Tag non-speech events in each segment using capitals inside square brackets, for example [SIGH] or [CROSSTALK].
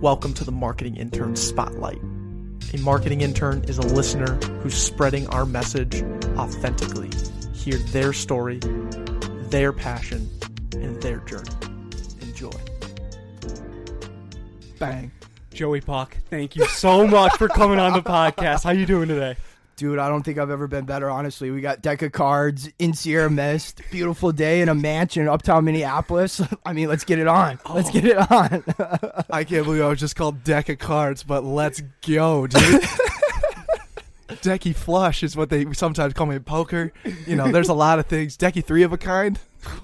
Welcome to the Marketing Intern Spotlight. A marketing intern is a listener who's spreading our message authentically. Hear their story, their passion, and their journey. Enjoy. Bang. Joey Puk, thank you so much for coming on the podcast. How you doing today? Dude, I don't think I've ever been better, honestly. We got deck of cards in Sierra Mist. Beautiful day in a mansion in uptown Minneapolis. [LAUGHS] I mean, let's get it on. Let's get it on. [LAUGHS] I can't believe I was just called deck of cards, but let's go, dude. [LAUGHS] Decky flush is what they sometimes call me in poker. You know, there's a lot of things. Decky three of a kind.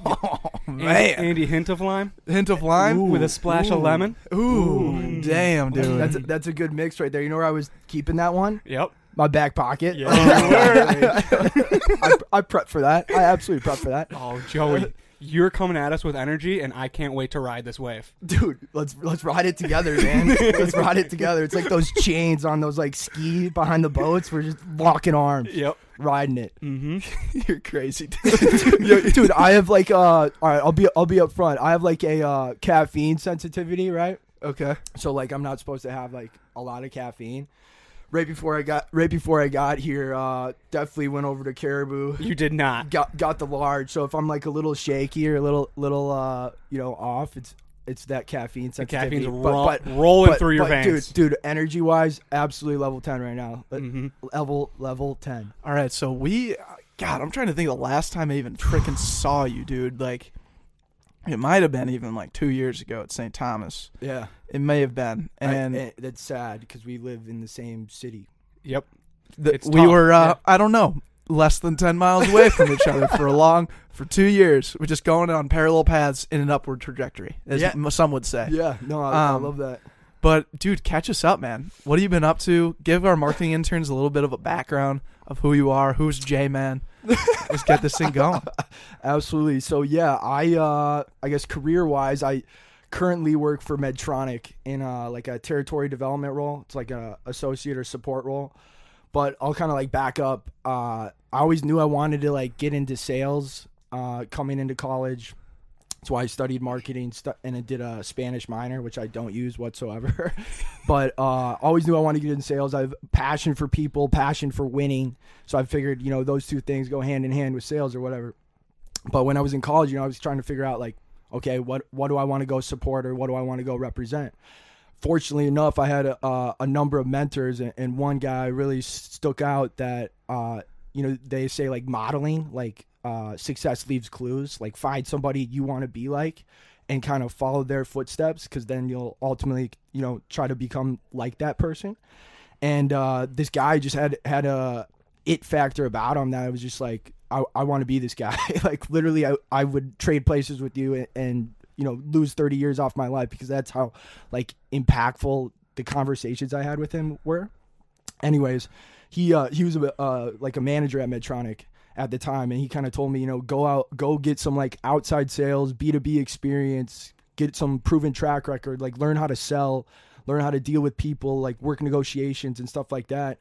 oh, Andy, man. Andy hint of lime Hint of lime. with a splash of lemon. Ooh, mm. damn, dude. That's a, that's a good mix right there. You know where I was keeping that one? Yep. My back pocket. Yeah. [LAUGHS] I, I prepped for that. I absolutely prepped for that. Oh, Joey, you're coming at us with energy, and I can't wait to ride this wave. Dude, let's let's ride it together, man. let's ride it together. It's like those chains on those like ski behind the boats. We're just locking arms, Yep. riding it. Mm-hmm. [LAUGHS] You're crazy, [LAUGHS] dude. dude i have like uh all right i'll be i'll be up front i have like a uh caffeine sensitivity right okay. so like i'm not supposed to have like a lot of caffeine right before i got right before i got here uh definitely went over to caribou You did not. got got the large so if i'm like a little shaky or a little little uh you know off it's it's that caffeine The caffeine's ro- but- rolling but- through your but, veins. dude dude energy wise absolutely level 10 right now Uh, hmm level level 10 All right, so we, God, I'm trying to think of the last time I even freaking saw you, dude. Like, it might have been even like two years ago at St. Thomas. yeah It may have been, and and that's sad because we live in the same city Yep. the- we were, uh, yeah. I don't know, less than ten miles away from each other for a long, for two years. We're just going on parallel paths in an upward trajectory, as Yeah. some would say. Yeah, no, I, Um, I love that. But dude, catch us up, man. What have you been up to? Give our marketing interns a little bit of a background of who you are. Who's J Man? [LAUGHS] Let's get this thing going. Absolutely. So yeah, I uh I guess career wise, I currently work for Medtronic in uh like a territory development role. It's like a associate or support role. But I'll kind of like back up. Uh I always knew I wanted to like get into sales uh coming into college. That's why I studied marketing stu- and I did a Spanish minor, which I don't use whatsoever. [LAUGHS] but uh, always knew I wanted to get in sales. I have passion for people, passion for winning. So I figured, you know, those two things go hand in hand with sales or whatever. But when I was in college, you know, I was trying to figure out like, okay, what what do I want to go support or what do I want to go represent? Fortunately enough, I had a, a number of mentors, and, and one guy really stuck out that, uh, you know, they say like modeling, like uh, success leaves clues. Like find somebody you want to be like, and kind of follow their footsteps, because then you'll ultimately, you know, try to become like that person. And uh, this guy just had had a it factor about him that I was just like, I, I want to be this guy. [LAUGHS] like literally, I, I would trade places with you and, and you know lose 30 years off my life because that's how like impactful the conversations I had with him were. Anyways, he uh, he was a, uh, like a manager at Medtronic at the time, and he kind of told me, you know, go out, go get some like outside sales, B two B experience, get some proven track record, like learn how to sell, learn how to deal with people, like work negotiations and stuff like that.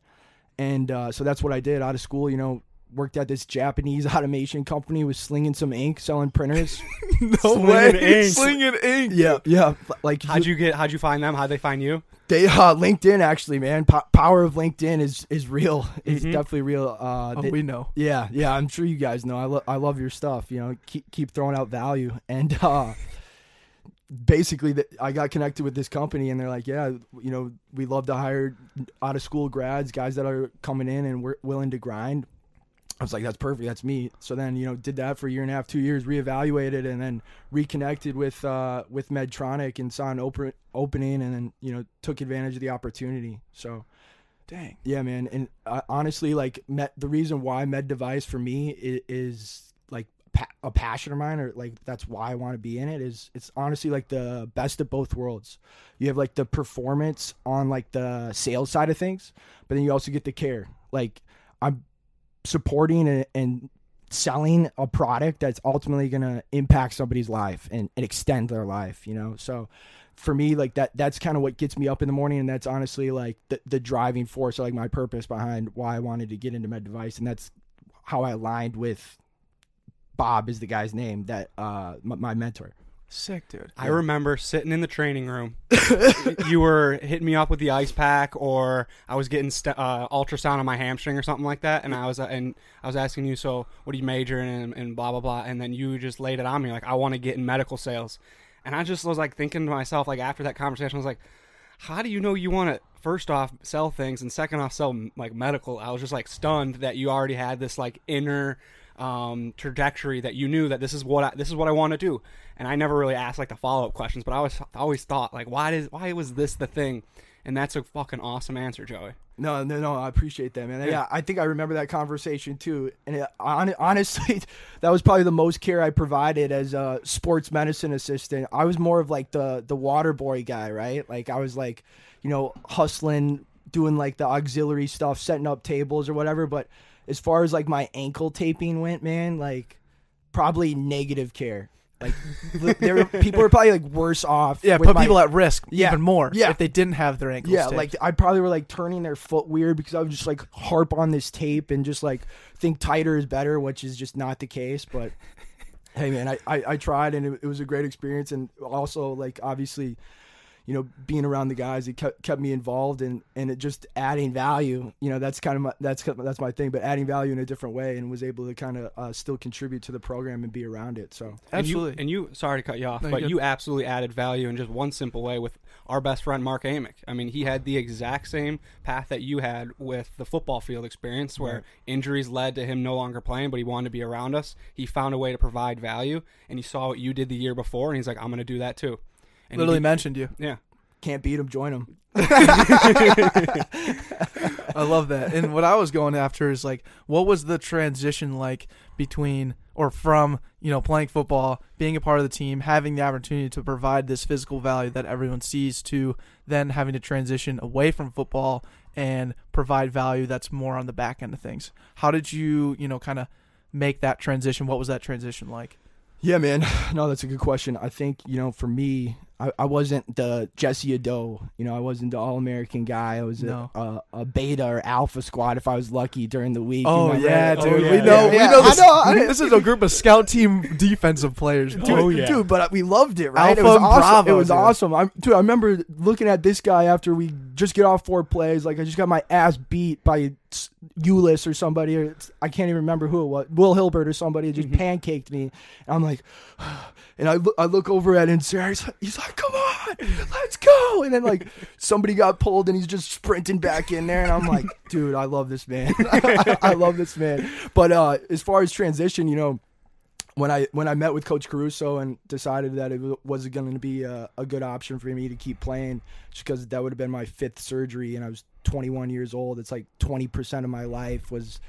And uh, so that's what I did out of school. You know, worked at this Japanese [LAUGHS] automation company, was slinging some ink, selling printers. [LAUGHS] No Slinging way. ink. Slinging ink. yeah, yeah. Like How'd you get? How'd you find them? How'd they find you? They uh, LinkedIn actually, man. Po- power of LinkedIn is is real. It's Mhm. definitely real. Uh, Oh, they- we know. yeah, yeah. I'm sure you guys know. I lo- I love your stuff. You know, keep keep throwing out value. And [LAUGHS] uh, basically, the, I got connected with this company, and they're like, yeah, you know, we love to hire out of school grads, guys that are coming in and we're willing to grind. I was like, that's perfect. That's me. So then, you know, did that for a year and a half, two years, reevaluated, and then reconnected with uh, with Medtronic and saw an open opening, and then you know took advantage of the opportunity. So Dang. yeah, man. And uh, honestly, like med, the reason why Med Device for me is, is like pa- a passion of mine, or like that's why I want to be in it. Is it's honestly like the best of both worlds. You have like the performance on like the sales side of things, but then you also get the care. Like I'm supporting and, and selling a product that's ultimately going to impact somebody's life and, and extend their life you know? So for me like that that's kind of what gets me up in the morning and that's honestly like the, the driving force or like my purpose behind why i wanted to get into med device and that's how i aligned with bob is the guy's name that uh my, my mentor Sick, dude. I remember sitting in the training room. [LAUGHS] you were hitting me up with the ice pack, or I was getting st- uh, ultrasound on my hamstring or something like that, and I was uh, and I was asking you, so what do you major in, and, and blah blah blah, and then you just laid it on me like I want to get in medical sales, and I just was like thinking to myself like after that conversation, I was like, how do you know you want to first off sell things and second off sell like medical? I was just like stunned that you already had this like inner um, trajectory that you knew that this is what I, this is what I want to do. And I never really asked like the follow up questions, but I always always thought like why did why was this the thing? And that's a fucking awesome answer, Joey. No, no, no. I appreciate that, man. Yeah, I think I remember that conversation too. And it, hon- honestly, [LAUGHS] that was probably the most care I provided as a sports medicine assistant. I was more of like the the water boy guy, right? Like I was like, you know, hustling, doing like the auxiliary stuff, setting up tables or whatever. But as far as like my ankle taping went, man, like probably negative care. Like [LAUGHS] there were, people were probably like worse off. Yeah, with put my- people at risk Yeah, even more yeah. if they didn't have their ankles. Yeah, taped. like I probably were like turning their foot weird because I would just like harp on this tape and just like think tighter is better, which is just not the case. But [LAUGHS] hey, man, I, I, I tried and it, it was a great experience. And also, like, obviously, you know, being around the guys, it kept, kept me involved and, and it just adding value. You know, that's kind of my, that's that's my thing, but adding value in a different way and was able to kind of uh, still contribute to the program and be around it. So absolutely. And you, and you sorry to cut you off, No, but you absolutely added value in just one simple way with our best friend Mark Amick. I mean, he had the exact same path that you had with the football field experience, where Right. injuries led to him no longer playing, but he wanted to be around us. He found a way to provide value, and he saw what you did the year before, and he's like, "I'm going to do that too." And literally did- mentioned you. yeah. can't beat them, join them. [LAUGHS] I love that. And what I was going after is like, what was the transition like between or from you know playing football, being a part of the team, having the opportunity to provide this physical value that everyone sees, to then having to transition away from football and provide value that's more on the back end of things. How did you you know kind of make that transition? What was that transition like? Yeah, man. [SIGHS] No, that's a good question. I think, you know, for me, I, I wasn't the Jesse Ado. You know, I wasn't the All American guy. I was No. a, a, a beta or alpha squad if I was lucky during the week. Oh yeah, right? dude. Oh, We know Yeah, we yeah. know I this. know, I- this is a group of scout team defensive players. Dude, Dude, Oh, yeah. dude, but we loved it, right? it was awesome. Bravo, it was dude. awesome. I'm, dude, I remember looking at this guy after we just get off four plays. Like I just got my ass beat by s- Ulyss or somebody. Or I can't even remember who it was. Will Hilbert or somebody just pancaked me. And I'm like, [SIGHS] and I look, I look over at him. and He's like, he's like, come on, let's go. And then like [LAUGHS] somebody got pulled and he's just sprinting back in there. And I'm like, [LAUGHS] dude, I love this man. [LAUGHS] I love this man. But uh, as far as transition, you know when I when I met with Coach Caruso and decided that it was going to be a, a good option for me to keep playing, just because that would have been my fifth surgery and I was 21 years old. It's like 20 percent of my life was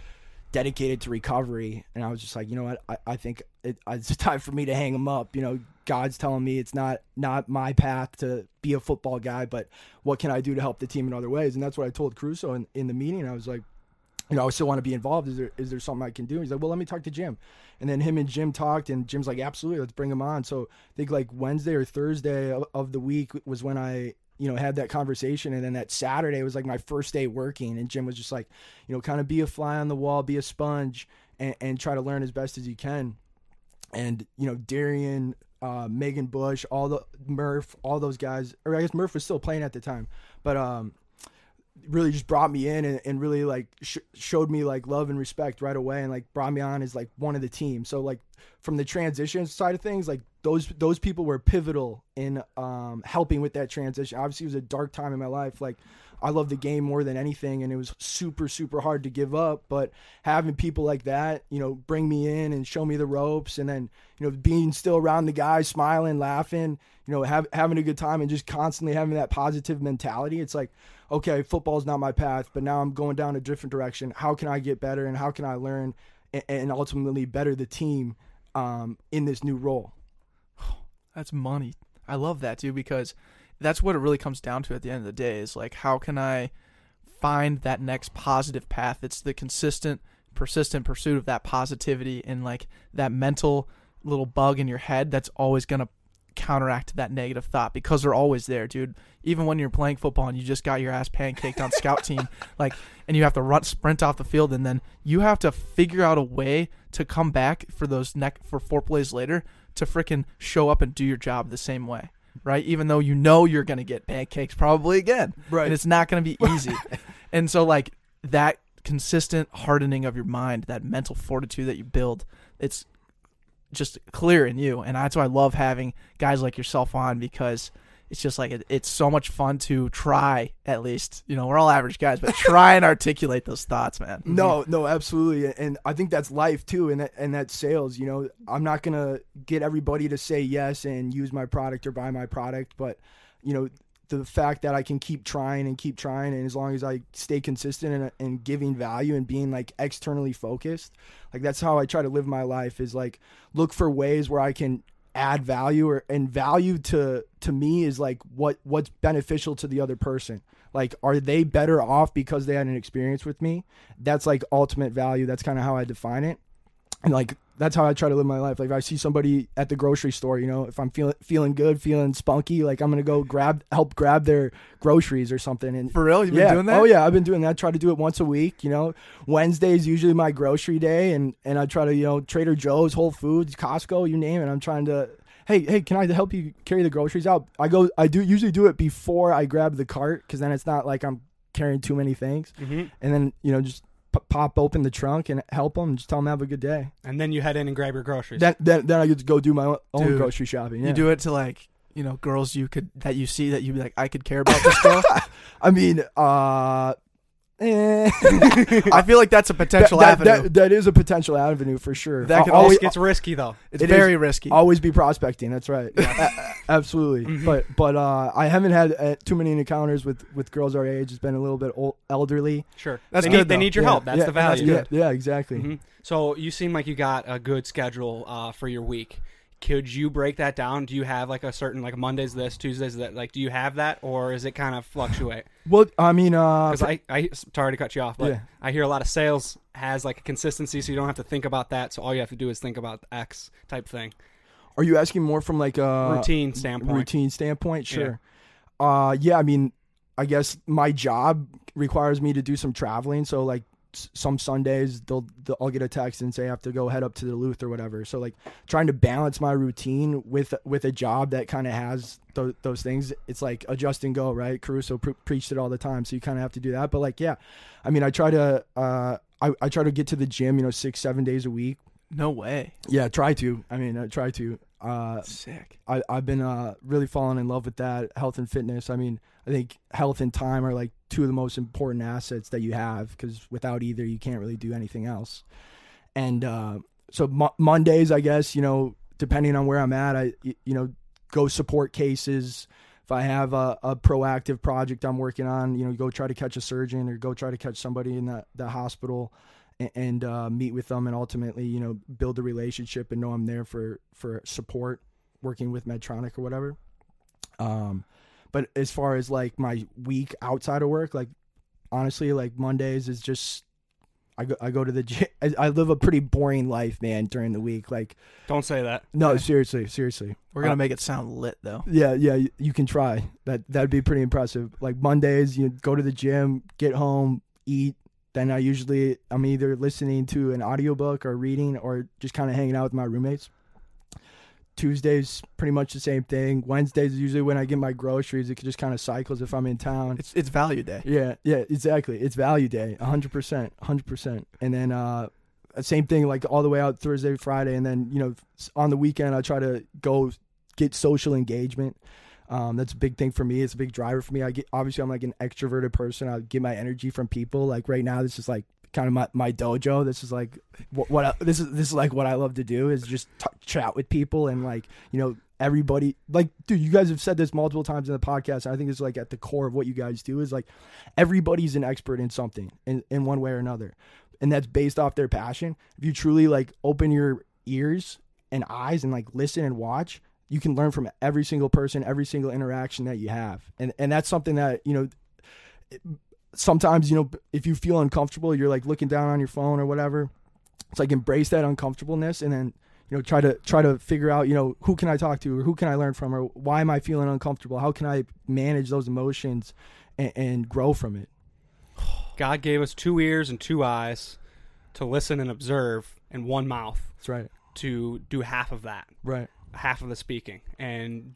dedicated to recovery, and I was just like, you know what, I, I think it, it's [LAUGHS] time for me to hang him up. You know, God's telling me it's not not my path to be a football guy, but what can I do to help the team in other ways? And that's what I told Caruso in, in the meeting. I was like you know, I still want to be involved. Is there is there something I can do? He's like, well, let me talk to Jim. And then him and Jim talked, and Jim's like, absolutely, let's bring him on. So I think like Wednesday or Thursday of, of the week was when I, you know, had that conversation. And then that Saturday was like my first day working. And Jim was just like, you know, kind of be a fly on the wall, be a sponge, and, and try to learn as best as you can. And, you know, Darian, uh, Megan Bush, all the Murph, all those guys, or I guess Murph was still playing at the time, but, um, really just brought me in and, and really like sh- showed me like love and respect right away and like brought me on as like one of the team. So like from the transition side of things like those those people were pivotal in um helping with that transition. Obviously it was a dark time in my life. Like I love the game more than anything and it was super super hard to give up. But having people like that you know bring me in and show me the ropes and then you know being still around the guys smiling laughing you know have, having a good time and just constantly having that positive mentality it's like okay football's not my path but now i'm going down a different direction. How can i get better and how can i learn and, and ultimately better the team um, in this new role That's money. I love that too because that's what it really comes down to at the end of the day is like how can I find that next positive path? It's the consistent, persistent pursuit of that positivity and like that mental little bug in your head that's always going to counteract that negative thought because they're always there, dude. Even when you're playing football and you just got your ass pancaked on scout [LAUGHS] team, like, and you have to run sprint off the field, and then you have to figure out a way to come back for those neck for four plays later to freaking show up and do your job the same way, right? Even though you know you're gonna get pancakes probably again, Right. and it's not gonna be easy. and so like that consistent hardening of your mind, that mental fortitude that you build, it's just clear in you, and that's why I love having guys like yourself on because it's just like it, it's so much fun to try at least you know we're all average guys but try and articulate those thoughts man [LAUGHS] No, no, absolutely, and I think that's life too, and that, and that's sales. You know, I'm not gonna get everybody to say yes and use my product or buy my product, but you know, the fact that I can keep trying and keep trying, and as long as I stay consistent and, and giving value and being like externally focused, like that's how I try to live my life. Is like look for ways where I can add value or and value to to me is like what what's beneficial to the other person. Like are they better off because they had an experience with me? That's like ultimate value. That's kind of how i define it. And like that's how i try to live my life like if i see somebody at the grocery store you know if i'm feeling feeling good feeling spunky like i'm gonna go grab help grab their groceries or something and for real you've been doing that Oh yeah, I've been doing that. I Try to do it once a week. You know, Wednesday is usually my grocery day, and and I try to you know Trader Joe's, Whole Foods, Costco, you name it. I'm trying to. Hey, hey, can I help you carry the groceries out? I go. I do usually do it before I grab the cart because then it's not like I'm carrying too many things. hmm And then you know just p- pop open the trunk and help them. And just tell them have a good day. And then you head in and grab your groceries. Then then, then I get to go do my own own Dude, grocery shopping. Yeah. you do it to like you know girls you could that you see that you be like i could care about this girl [LAUGHS] I mean, uh. Eh. [LAUGHS] i feel like that's a potential that, that- avenue that- that is a potential avenue for sure. That could always always, gets risky though. it's it very risky always be prospecting. That's right. A- a- absolutely. Mhm. But but uh, I haven't had uh, too many encounters with with girls our age. It's been a little bit old, elderly. Sure, That's they good, Need, they though. need your Yeah, help. That's yeah, the that's value. Yeah, yeah, exactly. Mhm. So you seem like you got a good schedule uh, for your week. Could you break that down? Do you have like a certain like Mondays this, Tuesdays that? Like, do you have that, or is it kind of fluctuate? [LAUGHS] Well, I mean, uh, Because I, I sorry to cut you off, but Yeah. I hear a lot of sales has like a consistency, so you don't have to think about that. So all you have to do is think about X type thing, are you asking more from like a routine standpoint. routine standpoint? Sure. Uh, yeah. I mean, I guess my job requires me to do some traveling. So like some Sundays, they'll, they'll I'll get a text and say I have to go head up to Duluth or whatever. So like trying to balance my routine with with a job that kind of has those, those things. It's like adjust and go, right? Caruso pre- preached it all the time, so you kind of have to do that. But like, yeah, I mean, I try to uh, I, I try to get to the gym, you know, six seven days a week. no way Yeah, try to. I mean, I try to. Uh, sick I, I've been uh, really falling in love with that health and fitness. I mean, I think health and time are like two of the most important assets that you have because without either, you can't really do anything else. And uh, so Mo- Mondays, I guess, you know, depending on where I'm at, I, you know, go support cases. If I have a, a proactive project I'm working on, you know, go try to catch a surgeon or go try to catch somebody in the, the hospital and, and uh, meet with them and ultimately, you know, build a relationship and know I'm there for, for support working with Medtronic or whatever. Um, but as far as like my week outside of work, like honestly, like Mondays is just I go I go to the gym. [LAUGHS] I, I live a pretty boring life, man. During the week, like Don't say that. no, seriously, seriously. we're gonna Uh, make it sound lit though Yeah, yeah, you, you can try. That that'd be pretty impressive. Like Mondays, you go to the gym, get home, eat. Then I usually I'm either listening to an audiobook or reading or just kind of hanging out with my roommates. Tuesdays pretty much the same thing. Wednesdays is usually when I get my groceries. It just kind of cycles if I'm in town. it's it's value day Yeah, yeah, exactly. It's value day, hundred percent, hundred percent. And then uh, same thing, like all the way out Thursday, Friday, and then you know on the weekend I try to go get social engagement. Um, that's a big thing for me. It's a big driver for me. I get obviously I'm like an extroverted person. I get my energy from people. Like right now, this is like kind of my, my dojo. This is like what, what I, this is this is like what I love to do is just t- chat with people and like you know everybody like dude you guys have said this multiple times in the podcast. I think it's like at the core of what you guys do is like everybody's an expert in something in, in one way or another. And that's based off their passion. If you truly like open your ears and eyes and like listen and watch you can learn from every single person every single interaction that you have. And and that's something that you know it- sometimes you know if you feel uncomfortable you're like looking down on your phone or whatever it's like embrace that uncomfortableness and then you know try to try to figure out you know who can i talk to or who can i learn from or why am i feeling uncomfortable? How can i manage those emotions and, and grow from it? God gave us two ears and two eyes to listen and observe, and one mouth that's right. to do half of that. right half of the speaking, and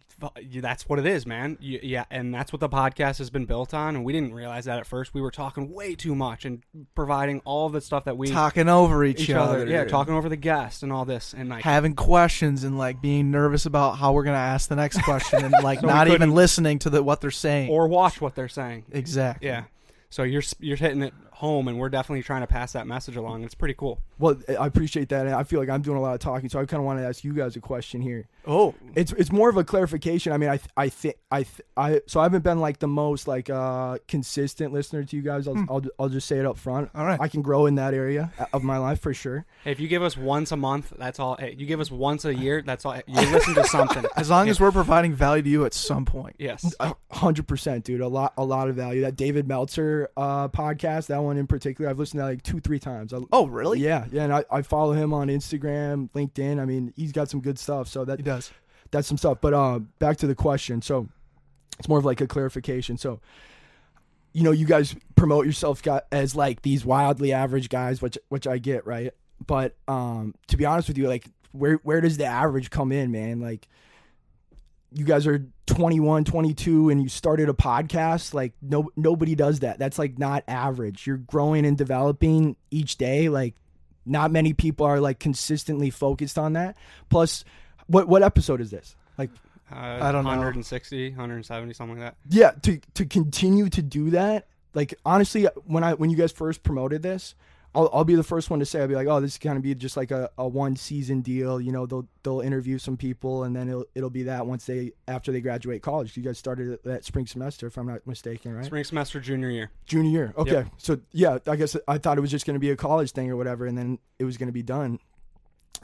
that's what it is, man. You, yeah, and that's what the podcast has been built on. And we didn't realize that at first. We were talking way too much and providing all the stuff that we talking over each, each other, yeah, talking over the guest and all this, and like having questions and like being nervous about how we're gonna ask the next question and like [LAUGHS] So not even listening to the what they're saying. or watch what they're saying. exactly. Yeah. So you're you're hitting it home, and we're definitely trying to pass that message along. It's pretty cool. Well, I appreciate that, and I feel like I'm doing a lot of talking, so I kind of want to ask you guys a question here. Oh, It's it's more of a clarification. I mean, I th- I think I th- I so I haven't been like the most like uh consistent listener to you guys. I'll I'll, I'll just say it up front. all right. I can grow in that area of my life for sure. Hey, if you give us once a month, that's all. Hey, you give us once a year, that's all. You listen to something. [LAUGHS] as long Yeah. as we're providing value to you at some point. Yes. A Hundred percent, dude. A lot, a lot of value. That David Meltzer uh, podcast, that one in particular, I've listened to like two, three times. I, Oh, really? Yeah, yeah. And I, I follow him on Instagram, LinkedIn. I mean, he's got some good stuff. So that He does. that's some stuff. But uh, back to the question. So it's more of like a clarification. So you know, you guys promote yourself as like these wildly average guys, which which I get, right? But um, to be honest with you, like where where does the average come in, man? Like you guys are 21 22 and you started a podcast like no nobody does that that's like not average you're growing and developing each day like not many people are like consistently focused on that plus what what episode is this like Uh, I don't know. 160, 170, something like that. yeah to to continue to do that like honestly when i when you guys first promoted this I'll, I'll be the first one to say I'll be like, oh, this is gonna be just like a, a one season deal. You know, they'll they'll interview some people, and then it'll it'll be that once they after they graduate college. You guys started that spring semester, if I'm not mistaken, right? Spring semester, junior year. Junior year. Okay. Yep. So yeah, I guess I thought it was just going to be a college thing or whatever, and then it was going to be done.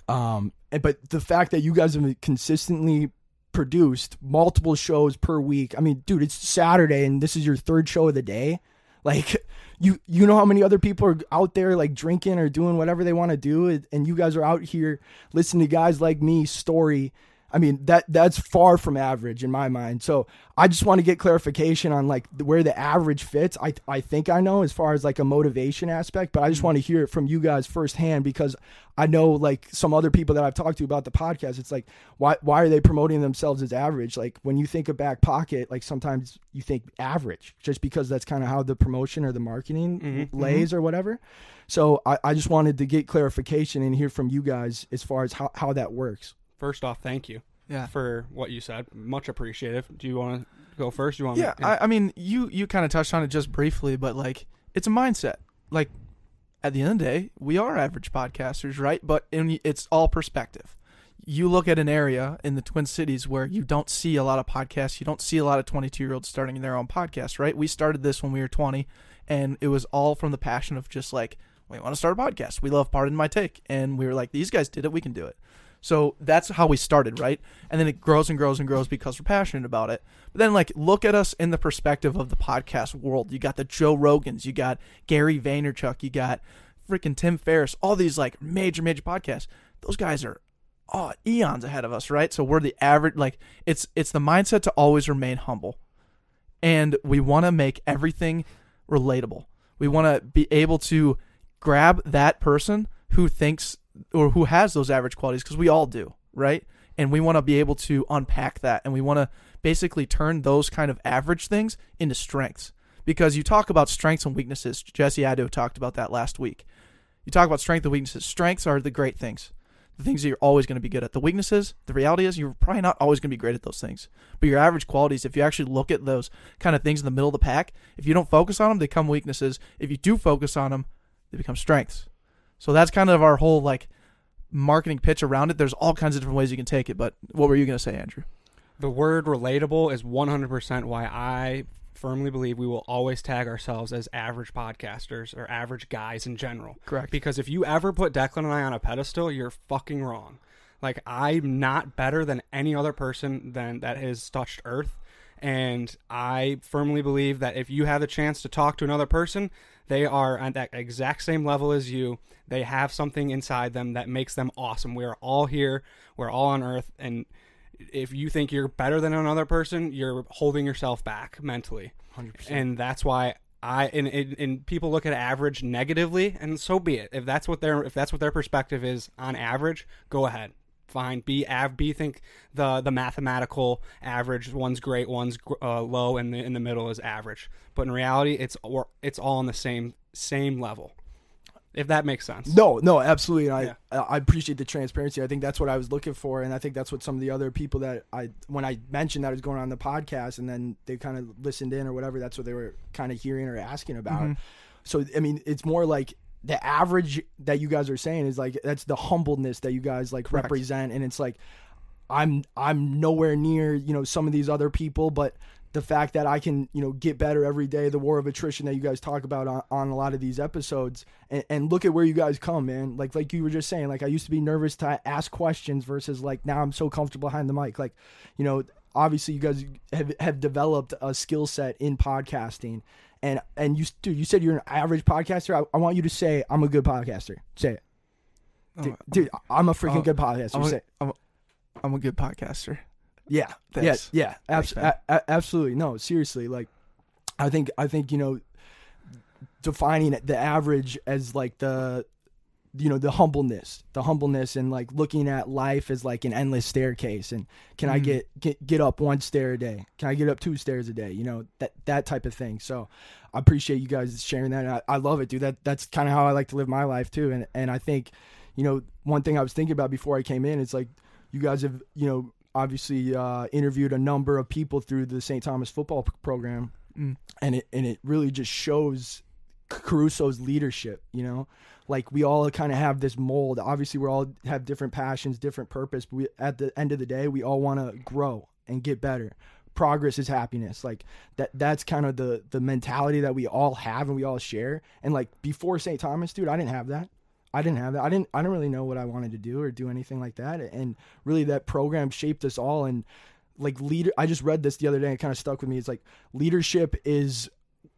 Um, and- but the fact that you guys have consistently produced multiple shows per week. I mean, dude, it's Saturday and this is your third show of the day. Like you you know how many other people are out there like drinking or doing whatever they want to do and you guys are out here listening to guys like me story I mean that that's far from average in my mind. So I just want to get clarification on like where the average fits. I I think I know as far as like a motivation aspect, but I just want to hear it from you guys firsthand because I know like some other people that I've talked to about the podcast. It's like why why are they promoting themselves as average? Like when you think of back pocket, like sometimes you think average just because that's kind of how the promotion or the marketing Mhm. lays or whatever. So I, I just wanted to get clarification and hear from you guys as far as how, how that works. First off, thank you Yeah. for what you said. Much appreciative. Do you want to go first? Do you want? Yeah, me? I, I mean, you you kind of touched on it just briefly, but like, it's a mindset. Like, at the end of the day, we are average podcasters, right? But in, it's all perspective. You look at an area in the Twin Cities where you don't see a lot of podcasts. You don't see a lot of 22 year olds starting their own podcast, right? We started this when we were 20, and it was all from the passion of just like, we want to start a podcast. We love Pardon My Take, and we were like, these guys did it, we can do it. So that's how we started, right? And then it grows and grows and grows because we're passionate about it. But then, like, look at us in the perspective of the podcast world. You got the Joe Rogans, you got Gary Vaynerchuk, you got freaking Tim Ferriss, all these like major, major podcasts. Those guys are oh eons ahead of us, right? So we're the average. Like, it's it's the mindset to always remain humble, and we want to make everything relatable. We want to be able to grab that person who thinks or who has those average qualities because we all do, right? And we want to be able to unpack that and we want to basically turn those kind of average things into strengths. Because you talk about strengths and weaknesses. Jesse Addo talked about that last week. You talk about strength and weaknesses. Strengths are the great things, the things that you're always going to be good at. The weaknesses, the reality is you're probably not always going to be great at those things. But your average qualities, if you actually look at those kind of things in the middle of the pack, if you don't focus on them, they become weaknesses. If you do focus on them, they become strengths. So that's kind of our whole like marketing pitch around it. There's all kinds of different ways you can take it. But what were you going to say, Andrew? the word relatable is 100% why I firmly believe we will always tag ourselves as average podcasters or average guys in general. Correct. Because if you ever put Declan and I on a pedestal, you're fucking wrong. Like I'm not better than any other person than that has touched Earth, and I firmly believe that if you have the chance to talk to another person, they are at that exact same level as you. They have something inside them that makes them awesome. We are all here. We're all on Earth, and if you think you're better than another person, you're holding yourself back mentally. 100%. And that's why I and, and and people look at average negatively, and so be it. If that's what their if that's what their perspective is on average, go ahead, fine. B av B think the the mathematical average one's great, one's uh, low, and the in the middle is average. But in reality, it's or it's all on the same same level. If that makes sense. No, no, absolutely. And I, Yeah. I I appreciate the transparency. I think that's what I was looking for, and I think that's what some of the other people that I, when I mentioned that I was going on the podcast, and then they kind of listened in or whatever, that's what they were kind of hearing or asking about. So I mean, it's more like the average that you guys are saying is like that's the humbleness that you guys like Correct. represent, and it's like I'm I'm nowhere near you know some of these other people, but the fact that I can you know get better every day, the war of attrition that you guys talk about on, on a lot of these episodes, and, and look at where you guys come, man. Like like you were just saying, like I used to be nervous to ask questions versus like now I'm so comfortable behind the mic. Like you know, obviously you guys have have developed a skill set in podcasting. And and you dude, you said you're an average podcaster. I, I want you to say I'm a good podcaster. Say it, dude. dude I'm a freaking Oh, good podcaster. I'm say it. I'm, a, I'm a good podcaster. Yeah, Thanks. yeah, yeah, abs- Thanks, a- a- absolutely. No, seriously. Like, I think I think you know, defining the average as like the, you know, the humbleness, the humbleness, and like looking at life as like an endless staircase. And can I Mhm. get get get up one stair a day? Can I get up two stairs a day? You know that that type of thing. So I appreciate you guys sharing that. I, I love it, dude. That that's kind of how I like to live my life too. And and I think, you know, one thing I was thinking about before I came in, it's like you guys have you know obviously uh, interviewed a number of people through the St. Thomas football program, Mm. and it and it really just shows Caruso's leadership. You know, like we all kind of have this mold. Obviously, we all have different passions, different purpose, but we, at the end of the day, we all want to grow and get better. Progress is happiness. Like that. That's kind of the the mentality that we all have and we all share. And like before St. Thomas, dude, I didn't have that. I didn't have that. I didn't. I didn't really know what I wanted to do or do anything like that. And really, that program shaped us all. And like leader, I just read this the other day. and It kind of stuck with me. It's like leadership is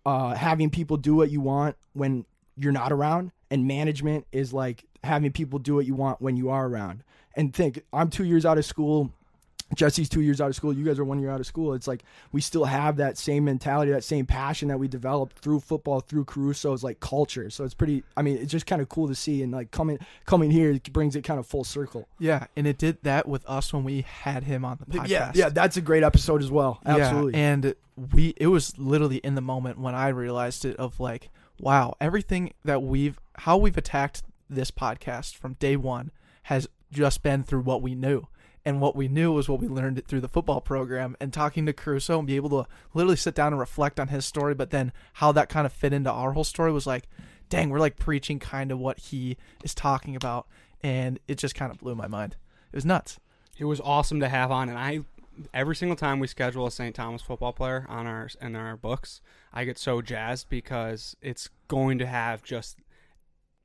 uh, having people do what you want when you're not around, and management is like having people do what you want when you are around. And think, I'm two years out of school. Jesse's two years out of school. You guys are one year out of school. It's like we still have that same mentality, that same passion that we developed through football, through Caruso's like culture. So it's pretty. I mean, it's just kind of cool to see, and like coming coming here it brings it kind of full circle. Yeah, and it did that with us when we had him on the podcast. Yeah, yeah, that's a great episode as well. Absolutely. Yeah, and we it was literally in the moment when I realized it of like, wow, everything that we've how we've attacked this podcast from day one has just been through what we knew. And what we knew was what we learned through the football program and talking to Caruso and be able to literally sit down and reflect on his story, but then how that kind of fit into our whole story was like, dang, we're like preaching kind of what he is talking about. And it just kind of blew my mind. It was nuts. It was awesome to have on, and I every single time we schedule a St. Thomas football player on our in our books, I get so jazzed because it's going to have just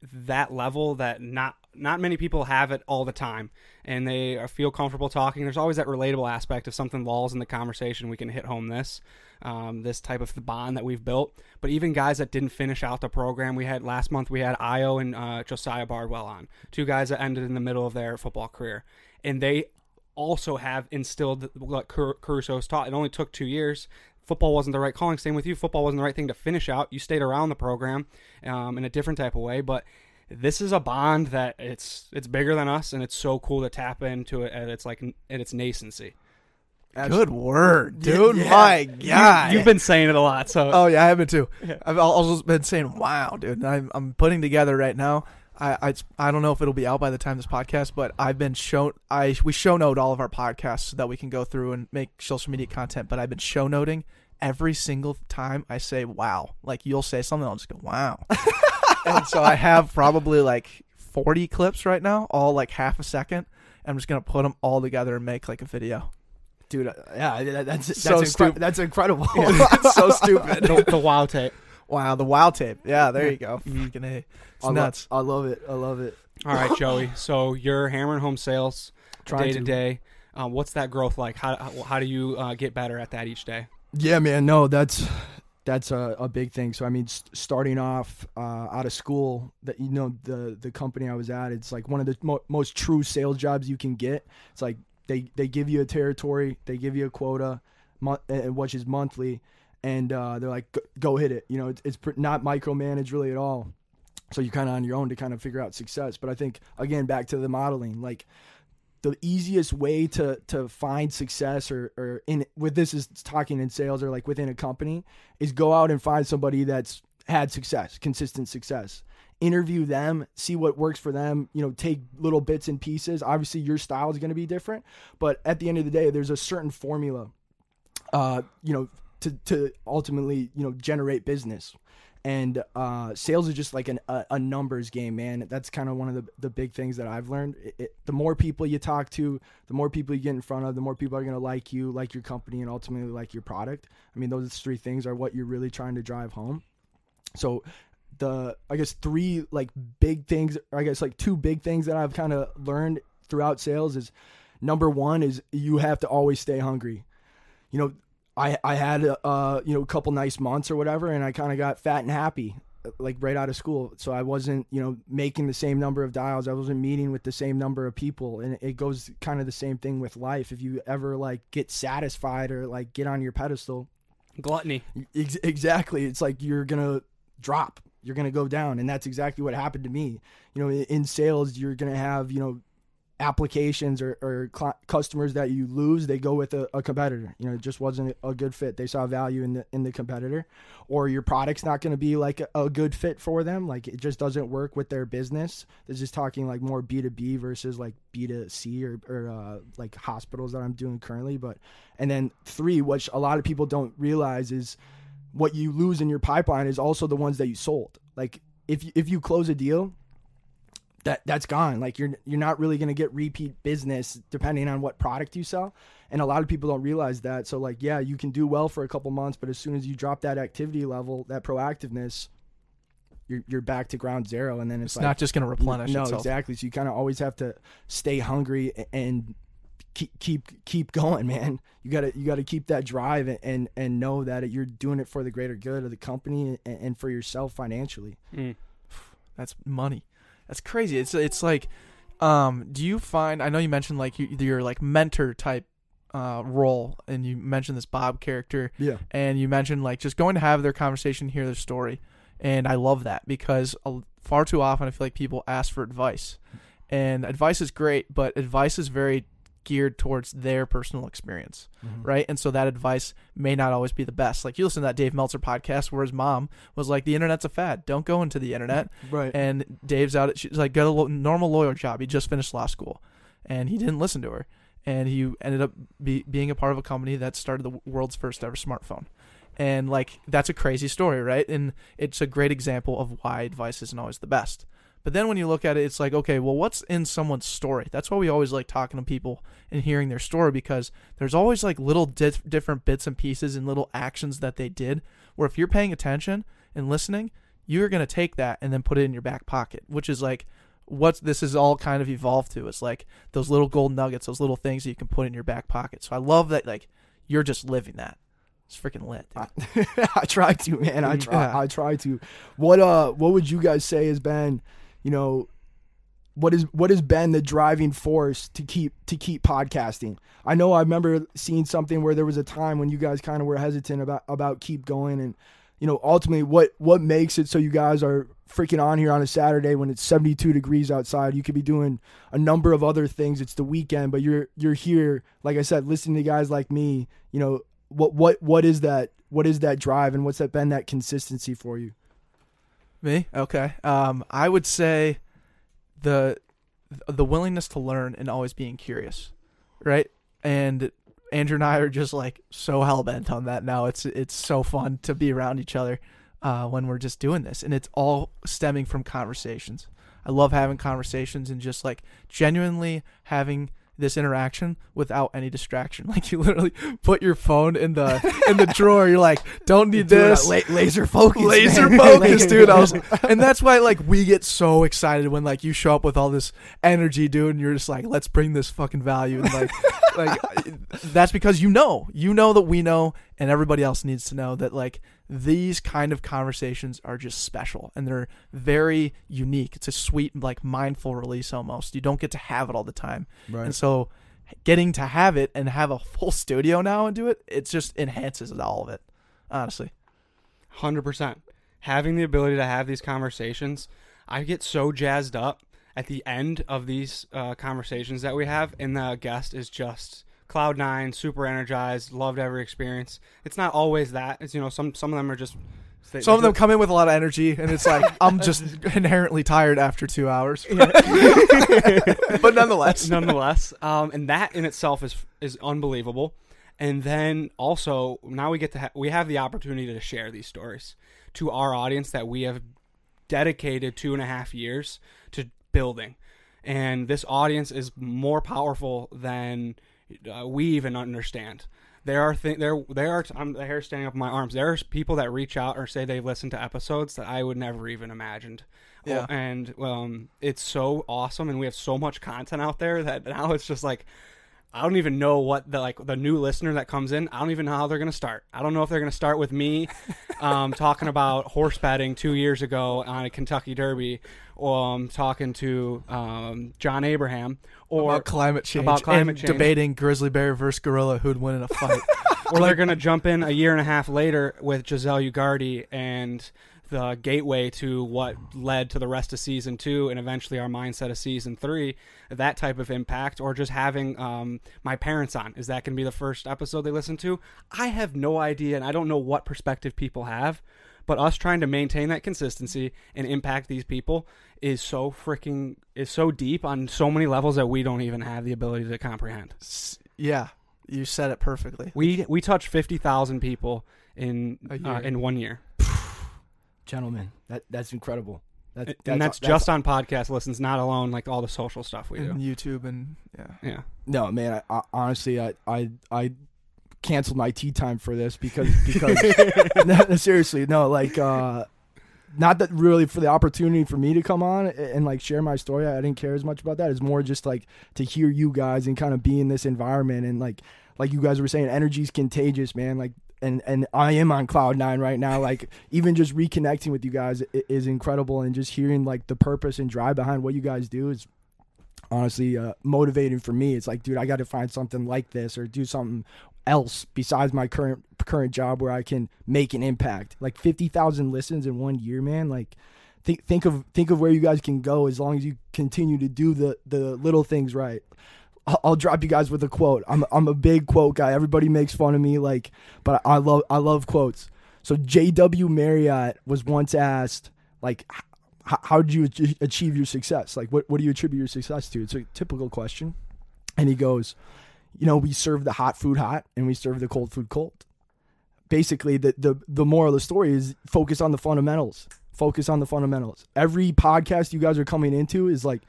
that level that not not many people have it all the time, and they feel comfortable talking. There's always that relatable aspect of something lulls in the conversation, we can hit home this um, this type of bond that we've built. But even guys that didn't finish out the program, we had last month we had Io and uh, Josiah Bardwell on, two guys that ended in the middle of their football career, and they also have instilled what Car- Caruso's taught. It only took two years. Football wasn't the right calling. Same with you. Football wasn't the right thing to finish out. You stayed around the program um, in a different type of way, but this is a bond that it's it's bigger than us, and it's so cool to tap into it at its like at its nascency. Good word, dude. yeah. My God. you've been saying it a lot, so Oh yeah, I have been too. I've also been saying, "Wow, dude." I'm I'm putting together right now. I, I I don't know if it'll be out by the time this podcast, but I've been shown. I we show note all of our podcasts so that we can go through and make social media content. But I've been show noting every single time I say "wow." Like you'll say something, I'll just go "wow," [LAUGHS] and so I have probably like 40 clips right now, all like half a second. I'm just gonna put them all together and make like a video. dude, uh, yeah, that- that's that's So incre- stupid. that's incredible. [LAUGHS] It's [LAUGHS] so stupid. the, the wow tape. Wow, the wow tape. Yeah, there you go. Fucking A. It's I lo- nuts. I love it. I love it. All right, Joey. So you're hammering home sales Trying day to. to day. Um, what's that growth like? How how, how do you uh, get better at that each day? Yeah, man. No, that's that's a, a big thing. So I mean, s- starting off uh, out of school, that you know the the company I was at, it's like one of the mo- most true sales jobs you can get. It's like they they give you a territory, they give you a quota, uh, which is monthly, and uh, they're like, "Go- hit it. You know, it's, it's pr- not micromanaged really at all. So you're kind of on your own to kind of figure out success. But I think again, back to the modeling, like the easiest way to to find success or or in with this is talking in sales or like within a company is go out and find somebody that's had success, consistent success. Interview them, see what works for them, you know, take little bits and pieces. Obviously your style is going to be different, but at the end of the day there's a certain formula uh, you know, to to ultimately, you know, generate business and uh, sales is just like an, a, a numbers game, man. That's kind of one of the, the big things that I've learned. It, it, the more people you talk to, the more people you get in front of, the more people are going to like you, like your company, and ultimately like your product. I mean, those three things are what you're really trying to drive home. So, the I guess three like big things, I guess like two big things that I've kind of learned throughout sales is number one is you have to always stay hungry. You know, I I had uh you know a couple nice months or whatever, and I kind of got fat and happy like right out of school. So I wasn't you know making the same number of dials. I wasn't meeting with the same number of people, and it goes kind of the same thing with life. If you ever like get satisfied or like get on your pedestal, Gluttony. ex- exactly, it's like you're gonna drop. You're gonna go down, and that's exactly what happened to me. You know, in, in sales, you're gonna have you know applications or, or cl- customers that you lose, they go with a, a, competitor. You know, it just wasn't a good fit. They saw value in the in the competitor, or your product's not going to be like a, a, good fit for them. Like it just doesn't work with their business. They're just talking like more B two B versus like B two C or or uh, like hospitals that I'm doing currently. But and then three, which a lot of people don't realize is what you lose in your pipeline is also the ones that you sold. Like if if you close a deal that that's gone. Like you're you're not really going to get repeat business depending on what product you sell. And a lot of people don't realize that. So like yeah, you can do well for a couple months, but as soon as you drop that activity level, that proactiveness, you're you're back to ground zero and then it's, it's like, not just going to replenish No, itself. exactly. So you kind of always have to stay hungry and keep keep keep going, man. You got to you got to keep that drive and, and and know that you're doing it for the greater good of the company and, and for yourself financially. Mm. That's money. That's crazy. It's it's like, um, do you find? I know you mentioned like you, your like mentor type uh, role, and you mentioned this Bob character, Yeah. and you mentioned like just going to have their conversation, hear their story, and I love that because uh, far too often I feel like people ask for advice, and advice is great, but advice is very geared towards their personal experience, Mm-hmm. right? And so that advice may not always be the best. Like you listen to that Dave Meltzer podcast where his mom was like, "The internet's a fad. Don't go into the internet." [LAUGHS] Right. And Dave's out. She's like, "Got a normal lawyer job. He just finished law school," and he didn't listen to her. And he ended up be- being a part of a company that started the world's first ever smartphone. And like that's a crazy story, right? And it's a great example of why advice isn't always the best. But then when you look at it, it's like, okay, well, what's in someone's story? That's why we always like talking to people and hearing their story because there's always like little dif- different bits and pieces and little actions that they did. Where if you're paying attention and listening, you're going to take that and then put it in your back pocket, which is like what this is all kind of evolved to. It's like those little gold nuggets, those little things that you can put in your back pocket. So I love that, like, you're just living that. It's freaking lit. dude. I [LAUGHS] try to, man. I [LAUGHS] try. Yeah. I try to. What uh? What would you guys say has been, you know, what is what has been the driving force to keep to keep podcasting? I know I remember seeing something where there was a time when you guys kind of were hesitant about about keep going, and you know, ultimately, what what makes it so you guys are freaking on here on a Saturday when it's 72 degrees outside? You could be doing a number of other things. It's the weekend, but you're you're here, like I said, listening to guys like me. You know, what what what is that what is that drive and what's that been that consistency for you Me? Okay. Um, I would say the the willingness to learn and always being curious, right? And Andrew and I are just like so hell bent on that now. It's it's so fun to be around each other uh, when we're just doing this, and it's all stemming from conversations. I love having conversations and just like genuinely having this interaction without any distraction. [LAUGHS] Like you literally put your phone in the in the drawer. You're like, don't need Dude, this. la- laser focus laser man. focus, [LAUGHS] dude. I was, and that's why like we get so excited when like you show up with all this energy, dude, and you're just like, let's bring this fucking value, and like, like [LAUGHS] that's because you know, you know that we know, and everybody else needs to know that like these kind of conversations are just special and they're very unique. It's a sweet, like mindful release almost. You don't get to have it all the time, Right. and so getting to have it and have a full studio now and do it, it just enhances all of it. Honestly. Hundred percent. Having the ability to have these conversations, I get so jazzed up. at the end of these uh, conversations that we have, and the guest is just cloud nine, super energized, loved every experience. It's not always that. It's you know some some of them are just. they- Some of them come in with a lot of energy, and it's like I'm just [LAUGHS] inherently tired after two hours. [LAUGHS] but nonetheless, nonetheless. Um, and that in itself is is unbelievable. And then also now we get to ha- we have the opportunity to share these stories to our audience that we have dedicated two and a half years to building, and this audience is more powerful than uh, we even understand. There are th- there there are I'm the hair standing up on my arms. There are people that reach out or say they listen to episodes that I would never even imagined. Yeah. Oh, and um, it's so awesome, and we have so much content out there that now it's just like I don't even know what the like the new listener that comes in. I don't even know how they're gonna start. I don't know if they're gonna start with me [LAUGHS] um, talking about horse betting two years ago on a Kentucky Derby, or um, talking to um, John Abraham, or about climate change, about climate change. debating grizzly bear versus gorilla who'd win in a fight. [LAUGHS] or they're gonna jump in a year and a half later with Giselle Ugardi and the gateway to what led to the rest of season two and eventually our mindset of season three. That type of impact, or just having um, my parents on. Is that gonna be the first episode they listen to? I have no idea, and I don't know what perspective people have. But us trying to maintain that consistency and impact these people is so freaking is so deep on so many levels that we don't even have the ability to comprehend. Yeah, you said it perfectly. We we touched fifty thousand people in uh, in one year, Gentlemen, that that's incredible. That, and that's, that's, just on podcast listens, not alone like all the social stuff we do. YouTube and yeah. Yeah, no man. I, I, honestly, I, I I canceled my tea time for this because because [LAUGHS] no, seriously, no, like uh, not that really for the opportunity for me to come on and, and like share my story. I didn't care as much about that. It's more just like to hear you guys and kind of be in this environment and like like you guys were saying, energy's contagious, man. Like and and I am on cloud nine right now. Like even just reconnecting with you guys is incredible, and just hearing like the purpose and drive behind what you guys do is honestly uh, motivating for me. It's like, dude, I got to find something like this or do something else besides my current current job where I can make an impact. Like fifty thousand listens in one year, man. Like think think of think of where you guys can go as long as you continue to do the the little things right. I'll, I'll drop you guys with a quote. I'm I'm a big quote guy. Everybody makes fun of me, like, but I love I love quotes. So J.W. Marriott was once asked, like, how did you achieve your success? Like, what what do you attribute your success to? It's a typical question, and he goes, you know, we serve the hot food hot and we serve the cold food cold. Basically, the the the moral of the story is focus on the fundamentals. Focus on the fundamentals. Every podcast you guys are coming into is like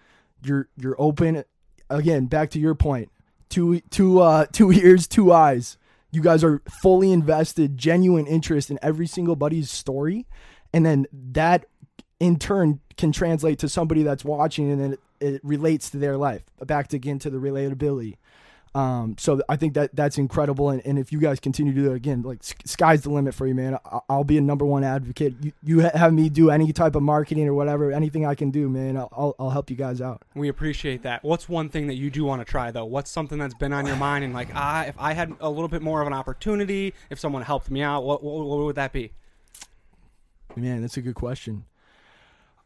you're you're open. Again, back to your point. Two two uh two [LAUGHS] ears, two eyes. You guys are fully invested, genuine interest in every single buddy's story, and then that in turn can translate to somebody that's watching, and then it, it relates to their life. Back to again to the relatability. Um, so I think that that's incredible, and, and if you guys continue to do that again, like sky's the limit for you, man. I, I'll be a number one advocate. You, you have me do any type of marketing or whatever, anything I can do, man. I'll, I'll, I'll help you guys out. we appreciate that. What's one thing that you do want to try though? What's something that's been on your mind and like, ah, if I had a little bit more of an opportunity, if someone helped me out, what what, what would that be? Man, that's a good question.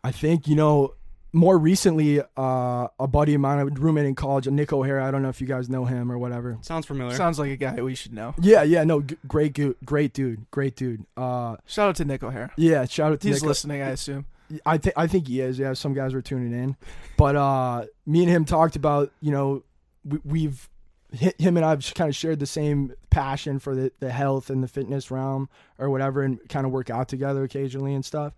I think you know more recently, uh, a buddy of mine, a roommate in college, Nick O'Hara. I don't know if you guys know him or whatever. Sounds familiar. Sounds like a guy we should know. Yeah, yeah, no, g- great, gu- great dude, great dude. Uh, Shout out to Nick O'Hara. yeah, shout out to He's Nick. listening, I assume. I think I think he is. Yeah, some guys were tuning in, but uh, me and him talked about you know we, we've hi- him and I've kind of shared the same passion for the, the health and the fitness realm or whatever, and kind of work out together occasionally and stuff.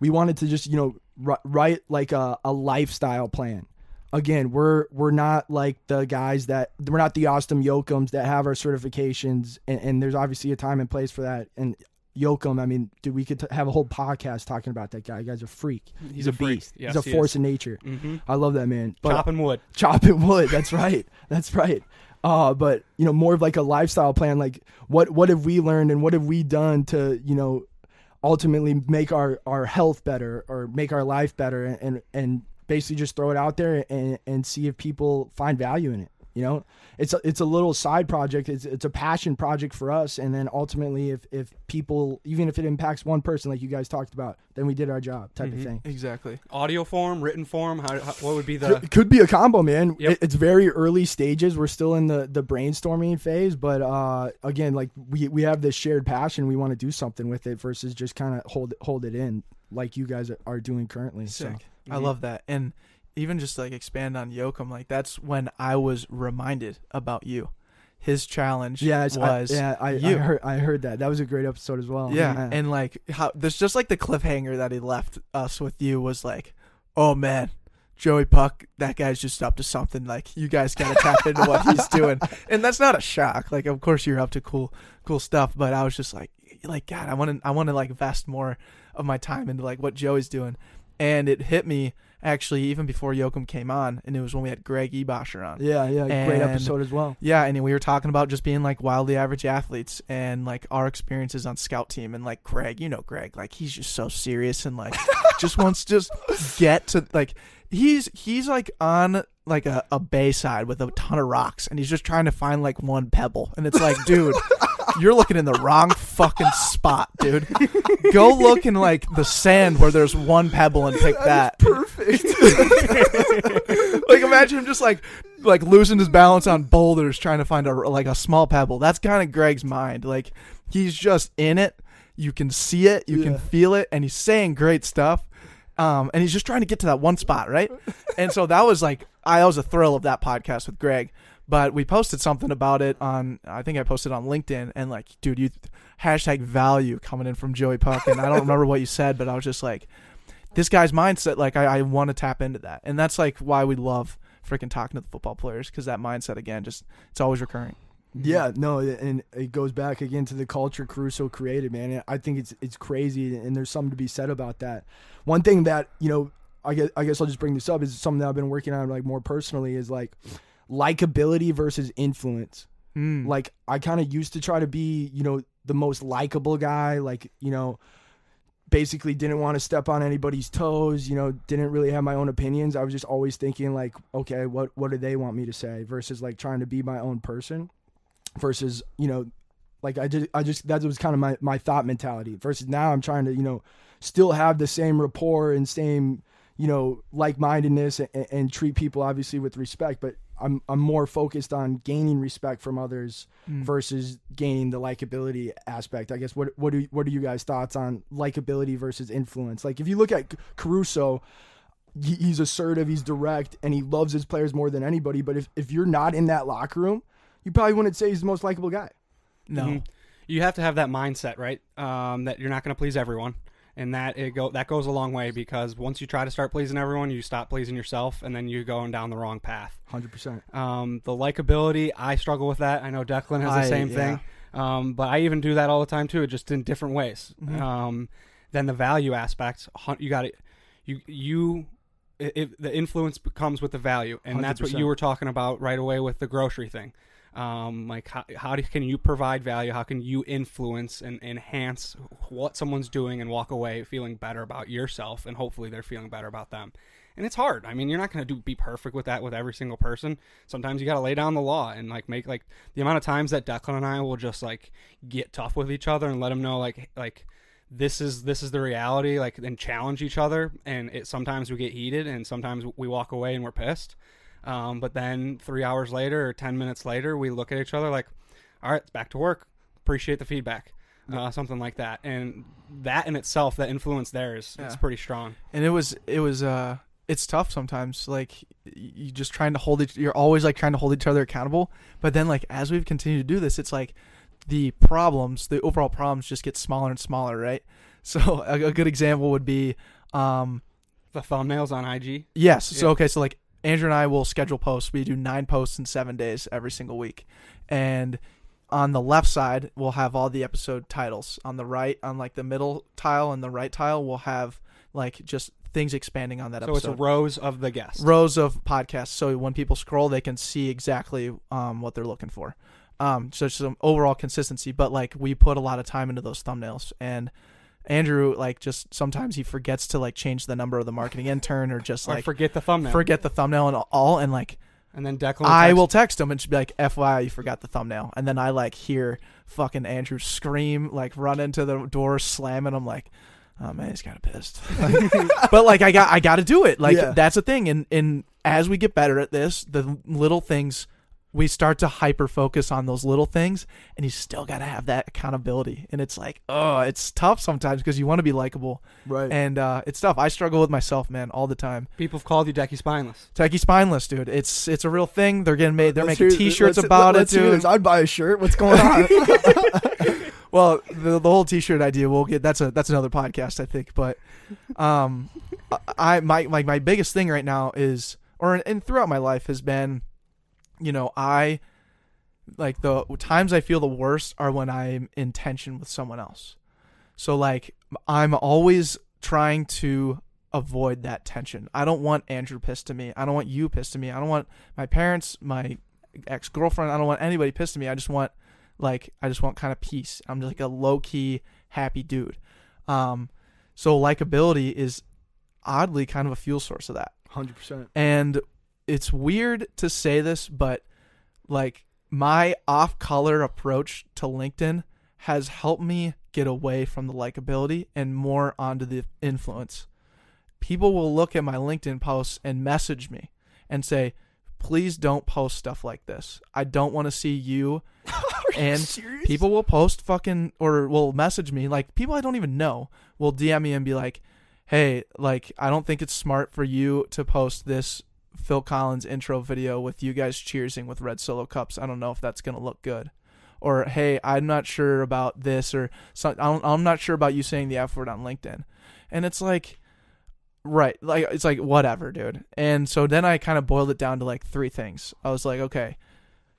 We wanted to just you know ri- write like a, a lifestyle plan. Again, we're we're not like the guys that we're not the Austin Yokums that have our certifications, and, and there's obviously a time and place for that. And Yokum, I mean, dude, we could t- have a whole podcast talking about that guy. The guy's a freak. He's a, a freak. beast. Yes, He's a he force is. of nature. Mm-hmm. I love that man. But Chopping wood. chopping [LAUGHS] wood. That's right. That's right. Uh, but you know, more of like a lifestyle plan. Like, what what have we learned and what have we done to you know ultimately make our our health better or make our life better and and basically just throw it out there and and see if people find value in it. You know, it's a, it's a little side project. It's it's a passion project for us. And then ultimately, if if people, even if it impacts one person, like you guys talked about, then we did our job, type Mhm. of thing. Exactly. Audio form, written form. How, how what would be the? Could, could be a combo, man. Yep. It- It's very early stages. We're still in the the brainstorming phase, but uh, again, like we we have this shared passion. We want to do something with it versus just kind of hold it- hold it in, like you guys are doing currently. So. Sick. I Mhm. love that. And even just like expand on Yoakum, like that's when I was reminded about you. His challenge Yeah, it's- I, was yeah, I, I heard I heard that. That was a great episode as well. Yeah, and like how there's just like the cliffhanger that he left us with you was like, oh man, Joey Puk, that guy's just up to something. Like you guys gotta tap into what he's [LAUGHS] doing, and that's not a shock. Like of course you're up to cool, cool stuff, but I was just like, like God, I want to, I want to like invest more of my time into like what Joey's doing, and it hit me actually even before Yoakum came on, and it was when we had Greg Ebosher on. yeah, yeah, great episode as well. Yeah, and we were talking about just being like wildly average athletes and like our experiences on scout team and like Greg, you know Greg, like he's just so serious and like [LAUGHS] just wants to just get to like he's he's like on like a, a bay side with a ton of rocks and he's just trying to find like one pebble and it's like dude you're looking in the wrong fucking spot dude. Go look in like the sand where there's one pebble and pick that Perfect. [LAUGHS] like imagine him just like like losing his balance on boulders trying to find a like a small pebble. That's kind of greg's mind. Like he's just in it. You can see it. You can feel it. And he's saying great stuff. Um and he's just trying to get to that one spot right? And so that was like i that was a thrill of that podcast with greg but we posted something about it on i think i posted on linkedin and like dude you hashtag value coming in from joey puk and i don't remember what you said but i was just like this guy's mindset like i, I want to tap into that and that's like why we love freaking talking to the football players because that mindset again just it's always recurring Yeah, no, and it goes back again to the culture Caruso created, man. I think it's it's crazy, and there's something to be said about that. One thing that you know, I guess I guess I'll just bring this up is something that I've been working on like more personally is like likability versus influence. mm. Like I kind of used to try to be, you know, the most likable guy, like you know, basically didn't want to step on anybody's toes, you know, didn't really have my own opinions. I was just always thinking like, okay, what what do they want me to say versus like trying to be my own person versus, you know, like I just I just that was kind of my my thought mentality versus now I'm trying to, you know, still have the same rapport and same, you know, like-mindedness and, and treat people obviously with respect, but I'm I'm more focused on gaining respect from others Mm. versus gaining the likability aspect. I guess what what do what are you guys thoughts on likability versus influence? Like if you look at Caruso, he- he's assertive, he's direct, and he loves his players more than anybody. But if if you're not in that locker room, you probably wouldn't say he's the most likable guy. no Mhm. You have to have that mindset, right? Um, that you're not going to please everyone, and that it go that goes a long way because once you try to start pleasing everyone, you stop pleasing yourself, and then you're going down the wrong path. Hundred percent. Um, the likability, I struggle with that. I know Declan has the I- same yeah. thing, um, but I even do that all the time too, just in different ways. Mhm. Um, then the value aspects, hun- you got it. you you. It, it, the influence comes with the value, and that's what you were talking about right away with the grocery thing. Um, like how, how do, can you provide value? How can you influence and enhance what someone's doing and walk away feeling better about yourself, and hopefully they're feeling better about them. And it's hard. I mean, you're not going to do be perfect with that with every single person. Sometimes you got to lay down the law and like make like the amount of times that Declan and I will just like get tough with each other and let them know like like this is this is the reality like and challenge each other and it sometimes we get heated and sometimes we walk away and we're pissed um, but then three hours later or 10 minutes later we look at each other like all right it's back to work. Appreciate the feedback uh, something like that. And that in itself that influence there is it's pretty strong. And it was it was uh it's tough sometimes like you just trying to hold each you're always like trying to hold each other accountable. But then like as we've continued to do this it's like the problems the overall problems just get smaller and smaller right? [LAUGHS] So a, a good example would be um the thumbnails on ig yes. So okay so like andrew and i will schedule posts. We do nine posts in seven days every single week. And on the left side we'll have all the episode titles. On the right on like the middle tile and the right tile we'll have like just things expanding on that so episode. it's rows of the guests. Rows of podcasts. So when people scroll they can see exactly um, what they're looking for. Um, so some overall consistency but like we put a lot of time into those thumbnails. And andrew like just sometimes he forgets to like change the number of the marketing intern or just or like forget the thumbnail forget the thumbnail and all and like And then Declan. I text- will text him and she'll be like, "FYI, you forgot the thumbnail." And then I like hear fucking Andrew scream, like run into the door, slam it. I'm like, "Oh man, he's kind of pissed." [LAUGHS] but like, I got I got to do it. Like Yeah. that's the thing. And and as we get better at this, the little things. We start to hyper focus on those little things, and you still got to have that accountability. And it's like, oh, it's tough sometimes because you want to be likable, Right. and uh, it's tough. I struggle with myself, man, all the time. People have called you Decky Spineless. Techie spineless, dude. It's it's a real thing. They're getting made. They're Let's making hear- T-shirts about let's it, dude. I'd buy a shirt. What's going on? [LAUGHS] [LAUGHS] Well, the, the whole T-shirt idea, we'll get. That's a that's another podcast, I think. But, um, [LAUGHS] I my like my biggest thing right now is, or and throughout my life has been, you know, I like the times I feel the worst are when I'm in tension with someone else. So like I'm always trying to avoid that tension. I don't want Andrew pissed at me. I don't want you pissed at me. I don't want my parents, my ex girlfriend. I don't want anybody pissed at me. I just want like I just want kind of peace. I'm just like a low key happy dude. Um, so likability is oddly kind of a fuel source of that. Hundred percent. And it's weird to say this, but like my off color approach to LinkedIn has helped me get away from the likability and more onto the influence. People will look at my LinkedIn posts and message me and say, please don't post stuff like this. I don't want to see you. [LAUGHS] and people will post fucking or will message me like people I don't even know will DM me and be like, "Hey, like I don't think it's smart for you to post this Phil Collins intro video with you guys cheersing with red solo cups. I don't know if that's gonna look good." Or hey, I'm not sure about this, or I'm not sure about you saying the F word on LinkedIn, and it's like, right, like it's like whatever, dude. And so then I kind of boiled it down to like three things. I was like, okay,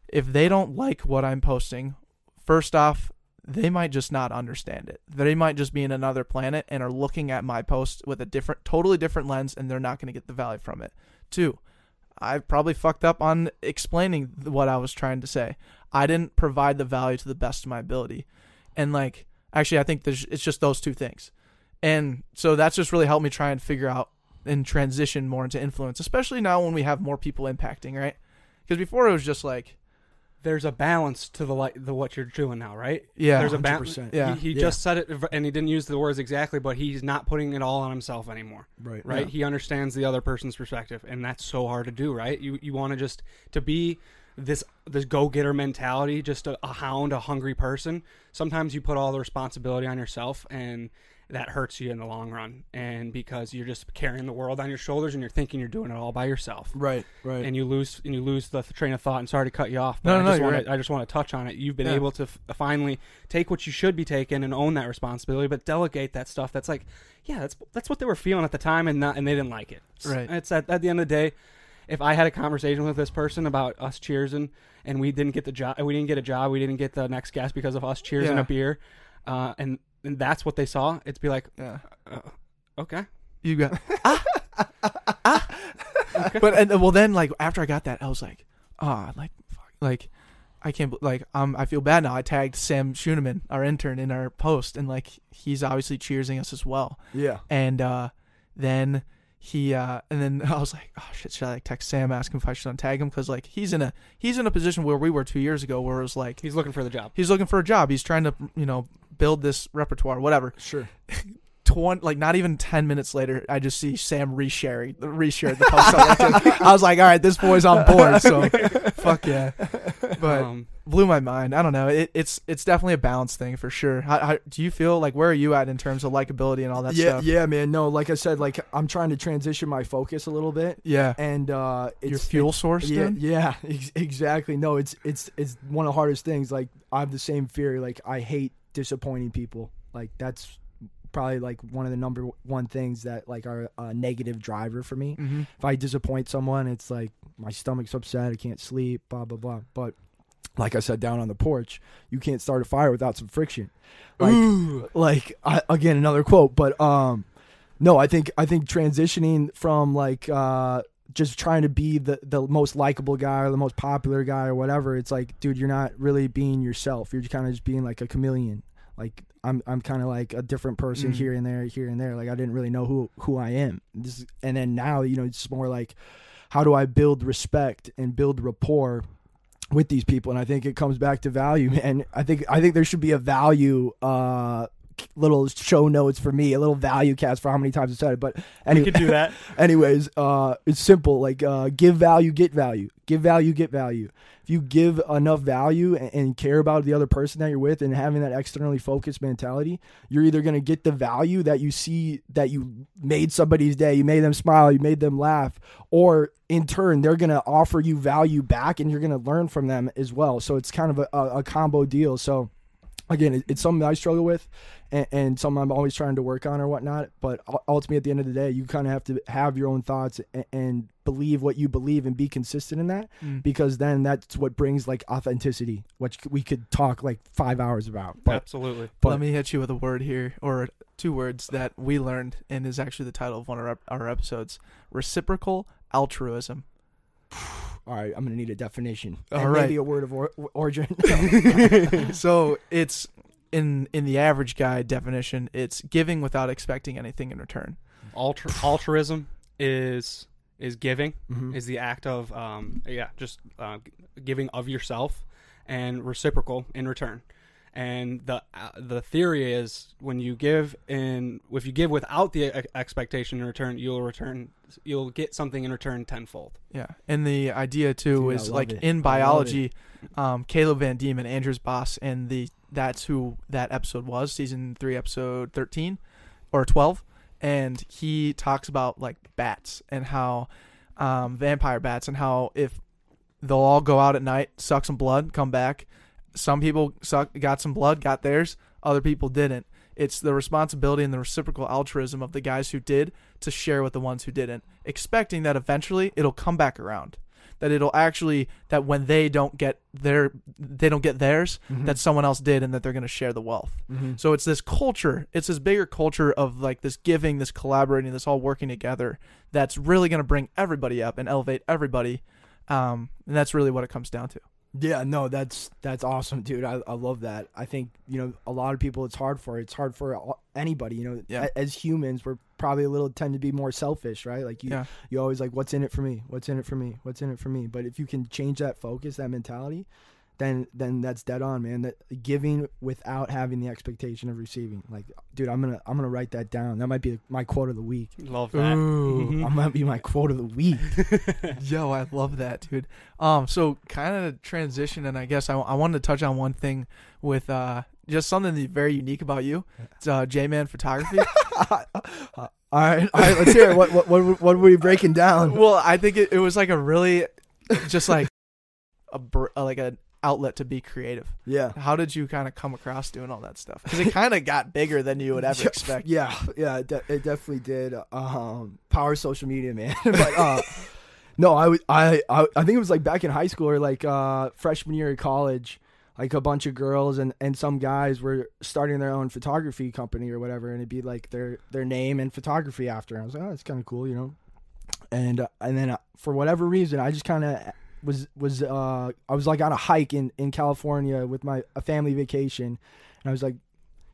if they don't like what I'm posting, first off, they might just not understand it. They might just be in another planet and are looking at my post with a different, totally different lens, and they're not going to get the value from it. Two, I probably fucked up on explaining what I was trying to say. I didn't provide the value to the best of my ability, and like, actually, I think there's, it's just those two things, and so that's just really helped me try and figure out and transition more into influence, especially now when we have more people impacting, right? Because before it was just like, There's a balance to the like the what you're doing now, right? yeah, There's a balance. Yeah. He, he Yeah. just said it, and he didn't use the words exactly, but he's not putting it all on himself anymore. Right. right? He understands the other person's perspective, and that's so hard to do, right? You you want to just to be this this go getter mentality, just a, a hound, a hungry person. Sometimes you put all the responsibility on yourself, and that hurts you in the long run. And because you're just carrying the world on your shoulders, and you're thinking you're doing it all by yourself. Right. Right. And you lose and you lose the train of thought. And sorry to cut you off, No, but no, I no, just you're want right. I just want to touch on it. You've been Yeah. able to f- finally take what you should be taking and own that responsibility, but delegate that stuff. That's like, yeah, that's that's what they were feeling at the time, and not and they didn't like it. Right. It's at, at the end of the day, if I had a conversation with this person about us cheersing and we didn't get the job, we didn't get a job, we didn't get the next guest because of us cheersing Yeah. a beer, uh, and and that's what they saw. It'd be like, yeah. uh, okay, You got [LAUGHS] ah, ah. [LAUGHS] but and well then like after I got that I was like ah like fuck like I can't bel- like um I feel bad now I tagged Sam Schuneman our intern in our post and like he's obviously cheersing us as well yeah. and uh then he uh and then [LAUGHS] I was like oh shit should I like text Sam ask him if I should untag him because like he's in a he's in a position where we were two years ago where it was like he's looking for the job. he's looking for a job he's trying to you know build this repertoire whatever Sure. [LAUGHS] 20, like not even 10 minutes later i just see sam resharing reshared the post on LinkedIn. i was like all right this boy's on board so [LAUGHS] fuck yeah but um, blew my mind i don't know it, it's it's definitely a balance thing for sure how, how, do you feel like where are you at in terms of likability and all that yeah. stuff Yeah, man. No, like I said, like I'm trying to transition my focus a little bit, yeah and uh, it's your fuel source Yeah, dude? yeah, [LAUGHS] ex- exactly. No, it's it's it's one of the hardest things. Like I have the same fear. Like I hate disappointing people. Like that's probably like one of the number one things that like are a negative driver for me. mm-hmm. If I disappoint someone, it's like my stomach's upset. I can't sleep. Blah blah blah. But like I said down on the porch, you can't start a fire without some friction. Like like I, again another quote, but um no, I think I think transitioning from like uh just trying to be the the most likable guy or the most popular guy or whatever, it's like, dude, you're not really being yourself. You're kind of just being like a chameleon. Like I'm I'm kind of like a different person Mm. here and there, here and there. Like I didn't really know who who I am. This and then now, you know, it's more like how do I build respect and build rapport with these people and I think it comes back to value man I think I think there should be a value uh little show notes for me a little value cast for how many times I said it but We anyway could do that. [LAUGHS] anyways uh it's simple like uh give value get value. Give value get value. If you give enough value and, and care about the other person that you're with and having that externally focused mentality you're either going to get the value that you see that you made somebody's day you made them smile you made them laugh or in turn they're going to offer you value back and you're going to learn from them as well. So it's kind of a, a combo deal. So again, it, it's something that I struggle with, and, and something I'm always trying to work on or whatnot. But ultimately, at the end of the day, you kind of have to have your own thoughts and, and believe what you believe and be consistent in that, Mm. because then that's what brings like authenticity, which we could talk like five hours about. But Absolutely. but- Let me hit you with a word here, or two words that we learned, and is actually the title of one of our, our episodes: reciprocal altruism. All right, I'm gonna need a definition. All and right. maybe a word of or- origin. [LAUGHS] so it's in in the average guy definition, it's giving without expecting anything in return. Altru- altruism is is giving Mhm. is the act of um, yeah just uh, giving of yourself and reciprocal in return and the uh, the theory is when you give in if you give without the expectation in return you'll return you'll get something in return tenfold Yeah, and the idea too Dude, is like it. in biology, um, Caleb Van Diemen, Andrew's boss, and the that's who that episode was, season three, episode thirteen or twelve, and he talks about like bats and how um, vampire bats and how if they'll all go out at night, suck some blood, come back. Some people suck, got some blood, got theirs. Other people didn't. It's the responsibility and the reciprocal altruism of the guys who did to share with the ones who didn't, expecting that eventually it'll come back around. That it'll actually that when they don't get their they don't get theirs, Mhm. that someone else did, and that they're going to share the wealth. Mhm. So it's this culture, it's this bigger culture of like this giving, this collaborating, this all working together that's really going to bring everybody up and elevate everybody. Um, and that's really what it comes down to. Yeah, no, that's that's awesome, dude. I, I love that. I think you know a lot of people. It's hard for. It's hard for anybody. You know, Yeah. As humans, we're probably a little tend to be more selfish, right? Like you, Yeah. you always like, what's in it for me? What's in it for me? What's in it for me? But if you can change that focus, that mentality, then then that's dead on, man. That giving without having the expectation of receiving. Like, dude, I'm gonna I'm gonna write that down. That might be my quote of the week. love that Ooh. [LAUGHS] That might be my quote of the week. [LAUGHS] Yo, I love that, dude. Um, so kind of transition, and I guess I, I wanted to touch on one thing with uh just something that's very unique about you. It's uh J Man Photography. [LAUGHS] all right, all right. Let's hear it. What what what, what were we breaking down? well, I think it, it was like a really just like a br- uh, like an outlet to be creative. Yeah. How did you kind of come across doing all that stuff? Because it kind of got bigger than you would ever [LAUGHS] expect. Yeah, yeah, it, de- it definitely did. Um, power social media, man. [LAUGHS] but uh, no, I, was- I, I, I think it was like back in high school or like uh, freshman year of college. Like a bunch of girls and, and some guys were starting their own photography company or whatever, and it'd be like their their name and photography after. And I was like, oh, that's kind of cool, you know. And uh, and then uh, for whatever reason, I just kind of was was uh I was like on a hike in in California with my a family vacation, and I was like,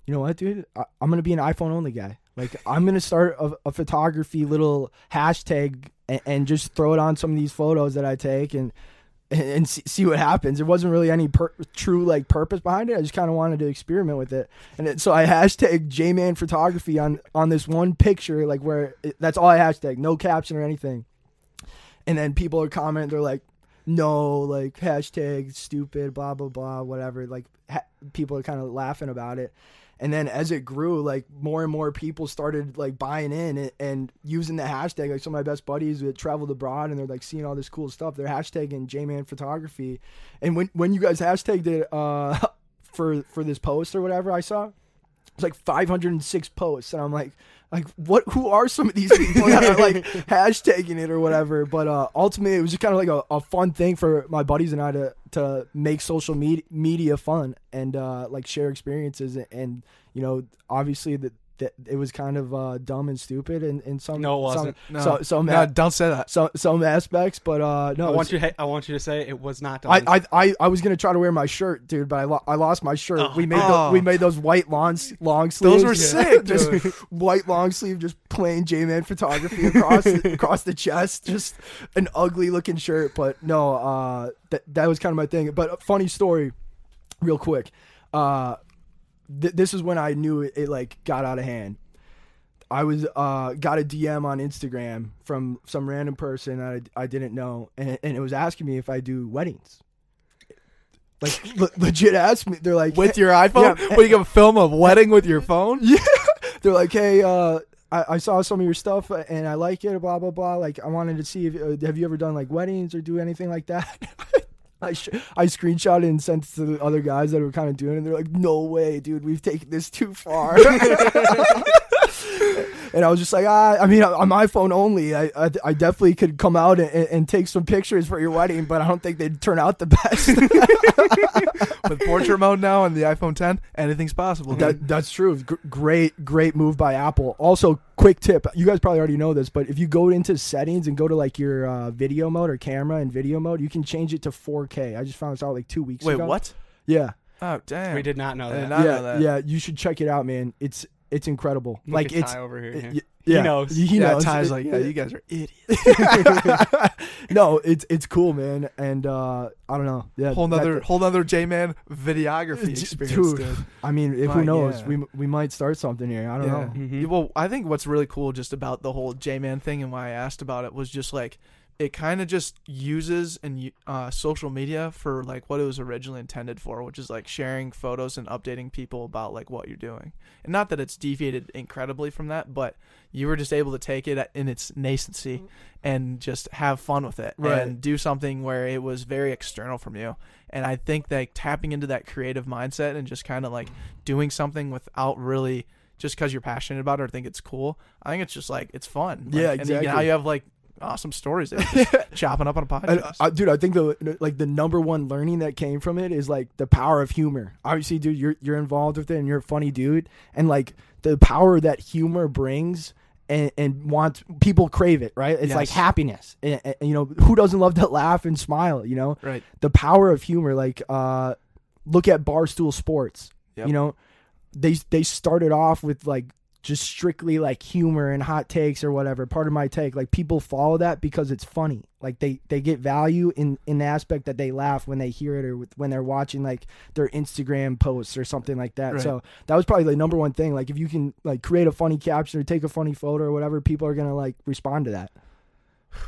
you know what, dude? I, I'm gonna be an iPhone only guy. Like I'm gonna start a, a photography little hashtag and, and just throw it on some of these photos that I take and and, and see, see what happens. It wasn't really any per, true like purpose behind it. I just kind of wanted to experiment with it, and it, so I hashtag J-Man photography on on this one picture, like where it, that's all I hashtag, no caption or anything. And then people are commenting, they're like, "No, like hashtag stupid, blah blah blah, whatever." Like ha- people are kind of laughing about it. And then as it grew, like more and more people started like buying in and, and using the hashtag. Like some of my best buddies that traveled abroad and they're like seeing all this cool stuff. They're hashtagging J-Man photography. And when when you guys hashtagged it uh, [LAUGHS] for for this post or whatever, I saw it's like 506 posts, and I'm like, like what? Who are some of these people that are like [LAUGHS] hashtagging it or whatever? But uh, ultimately, it was just kind of like a, a fun thing for my buddies and I to to make social media media fun and uh, like share experiences and, and you know obviously the that it was kind of uh, dumb and stupid in, in some No, it wasn't. some No, so, some, no, a- don't say that. some some aspects, but uh, no, I want it's- you. I want you to say it was not. I, I, I, I was gonna try to wear my shirt, dude, but I, lo- I lost my shirt. Oh. we made Oh. the, we made those white long long sleeves. Those were sick, [LAUGHS] just white long sleeve, just plain J man photography across the, [LAUGHS] across the chest. Just an ugly looking shirt, but no, uh, that that was kind of my thing. But a funny story, real quick. Uh, th- this is when I knew it, it like got out of hand. I was uh got a DM on Instagram from some random person that I, I didn't know, and, and it was asking me if I do weddings. Like [LAUGHS] le- legit asked me. They're like With your iPhone, Yeah. what you gonna film a wedding with your phone? [LAUGHS] yeah. They're like, hey, uh, I, I saw some of your stuff uh, and I like it. Blah blah blah. Like, I wanted to see if uh, have you ever done like weddings or do anything like that. [LAUGHS] I sh- I screenshotted and sent it to the other guys that were kind of doing it. And they're like, no way, dude, we've taken this too far. [LAUGHS] [LAUGHS] and I was just like, ah, I mean, on my phone only, I, I, I definitely could come out and, and take some pictures for your wedding, but I don't think they'd turn out the best. [LAUGHS] With portrait mode now and the iPhone 10, anything's possible. That that's true. G- great, great move by Apple. Also, quick tip: you guys probably already know this, but if you go into settings and go to like your uh, video mode or camera and video mode, you can change it to 4K. I just found this out like two weeks Wait, ago. Wait, what? Yeah, Oh, damn. we did not know that. did not yeah, know that. yeah. You should check it out, man. It's it's incredible. Look like at it's Ty over here. it- yeah. y- yeah, knows. He yeah, knows. Ty's like, yeah, you guys are idiots. [LAUGHS] no, it's it's cool, man. And uh, I don't know. Yeah, whole that- nother, whole nother J-man videography Dude, experience, dude. dude. I mean, if My- who knows, yeah. we we might start something here. I don't Yeah. know. Mhm. Well, I think what's really cool just about the whole J-Man thing and why I asked about it was just like it kind of just uses and uh, social media for like what it was originally intended for, which is like sharing photos and updating people about like what you're doing. And not that it's deviated incredibly from that, but you were just able to take it in its nascency and just have fun with it Right. and do something where it was very external from you. And I think that tapping into that creative mindset and just kind of like doing something without really just because you're passionate about it or think it's cool. I think it's just like it's fun. Like, Yeah, And you, exactly. now you have like awesome stories that just [LAUGHS] chopping up on a And, podcast. uh, dude, I think the like the number one learning that came from it is like the power of humor. Obviously, dude, you're you're involved with it and you're a funny dude, and like the power that humor brings. And, and wants people crave it, right? It's like happiness. And, and, you know, who doesn't love to laugh and smile? You know, right. the power of humor. Like, uh, look at Barstool Sports. Yep. You know, they they started off with like just strictly like humor and hot takes or whatever. Part of my take, like people follow that because it's funny. Like they they get value in in the aspect that they laugh when they hear it or with, when they're watching like their Instagram posts or something like that. Right. So that was probably the number one thing. Like if you can like create a funny caption or take a funny photo or whatever, people are gonna like respond to that.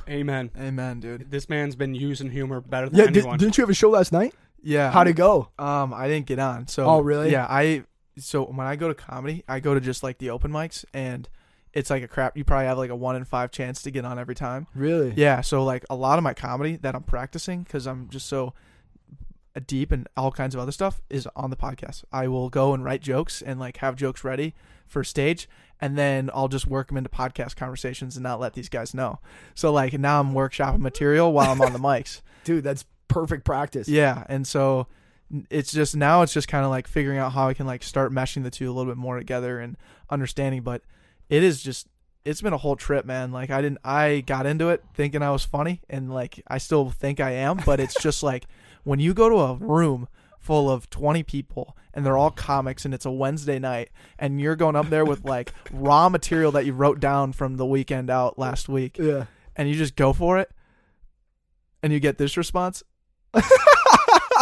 Amen. Amen, dude. This man's been using humor better than Yeah, did, didn't you have a show last night? Yeah. How'd it go? Um, I didn't get on. So Oh, really? Yeah, I so when I go to comedy, I go to just like the open mics and it's like a crap you probably have like a 1 in 5 chance to get on every time. Really? Yeah, so like a lot of my comedy that I'm practicing cuz I'm just so deep and all kinds of other stuff is on the podcast. I will go and write jokes and like have jokes ready for stage and then I'll just work them into podcast conversations and not let these guys know. So like now I'm workshopping material while I'm on the mics. [LAUGHS] Dude, that's perfect practice. Yeah, and so it's just now it's just kind of like figuring out how I can like start meshing the two a little bit more together and understanding. But it is just it's been a whole trip, man. Like I didn't I got into it thinking I was funny, and like I still think I am, but it's just like [LAUGHS] when you go to a room full of 20 people and they're all comics and it's a Wednesday night and you're going up there with like [LAUGHS] raw material that you wrote down from the weekend out last week Yeah. and you just go for it and you get this response [LAUGHS]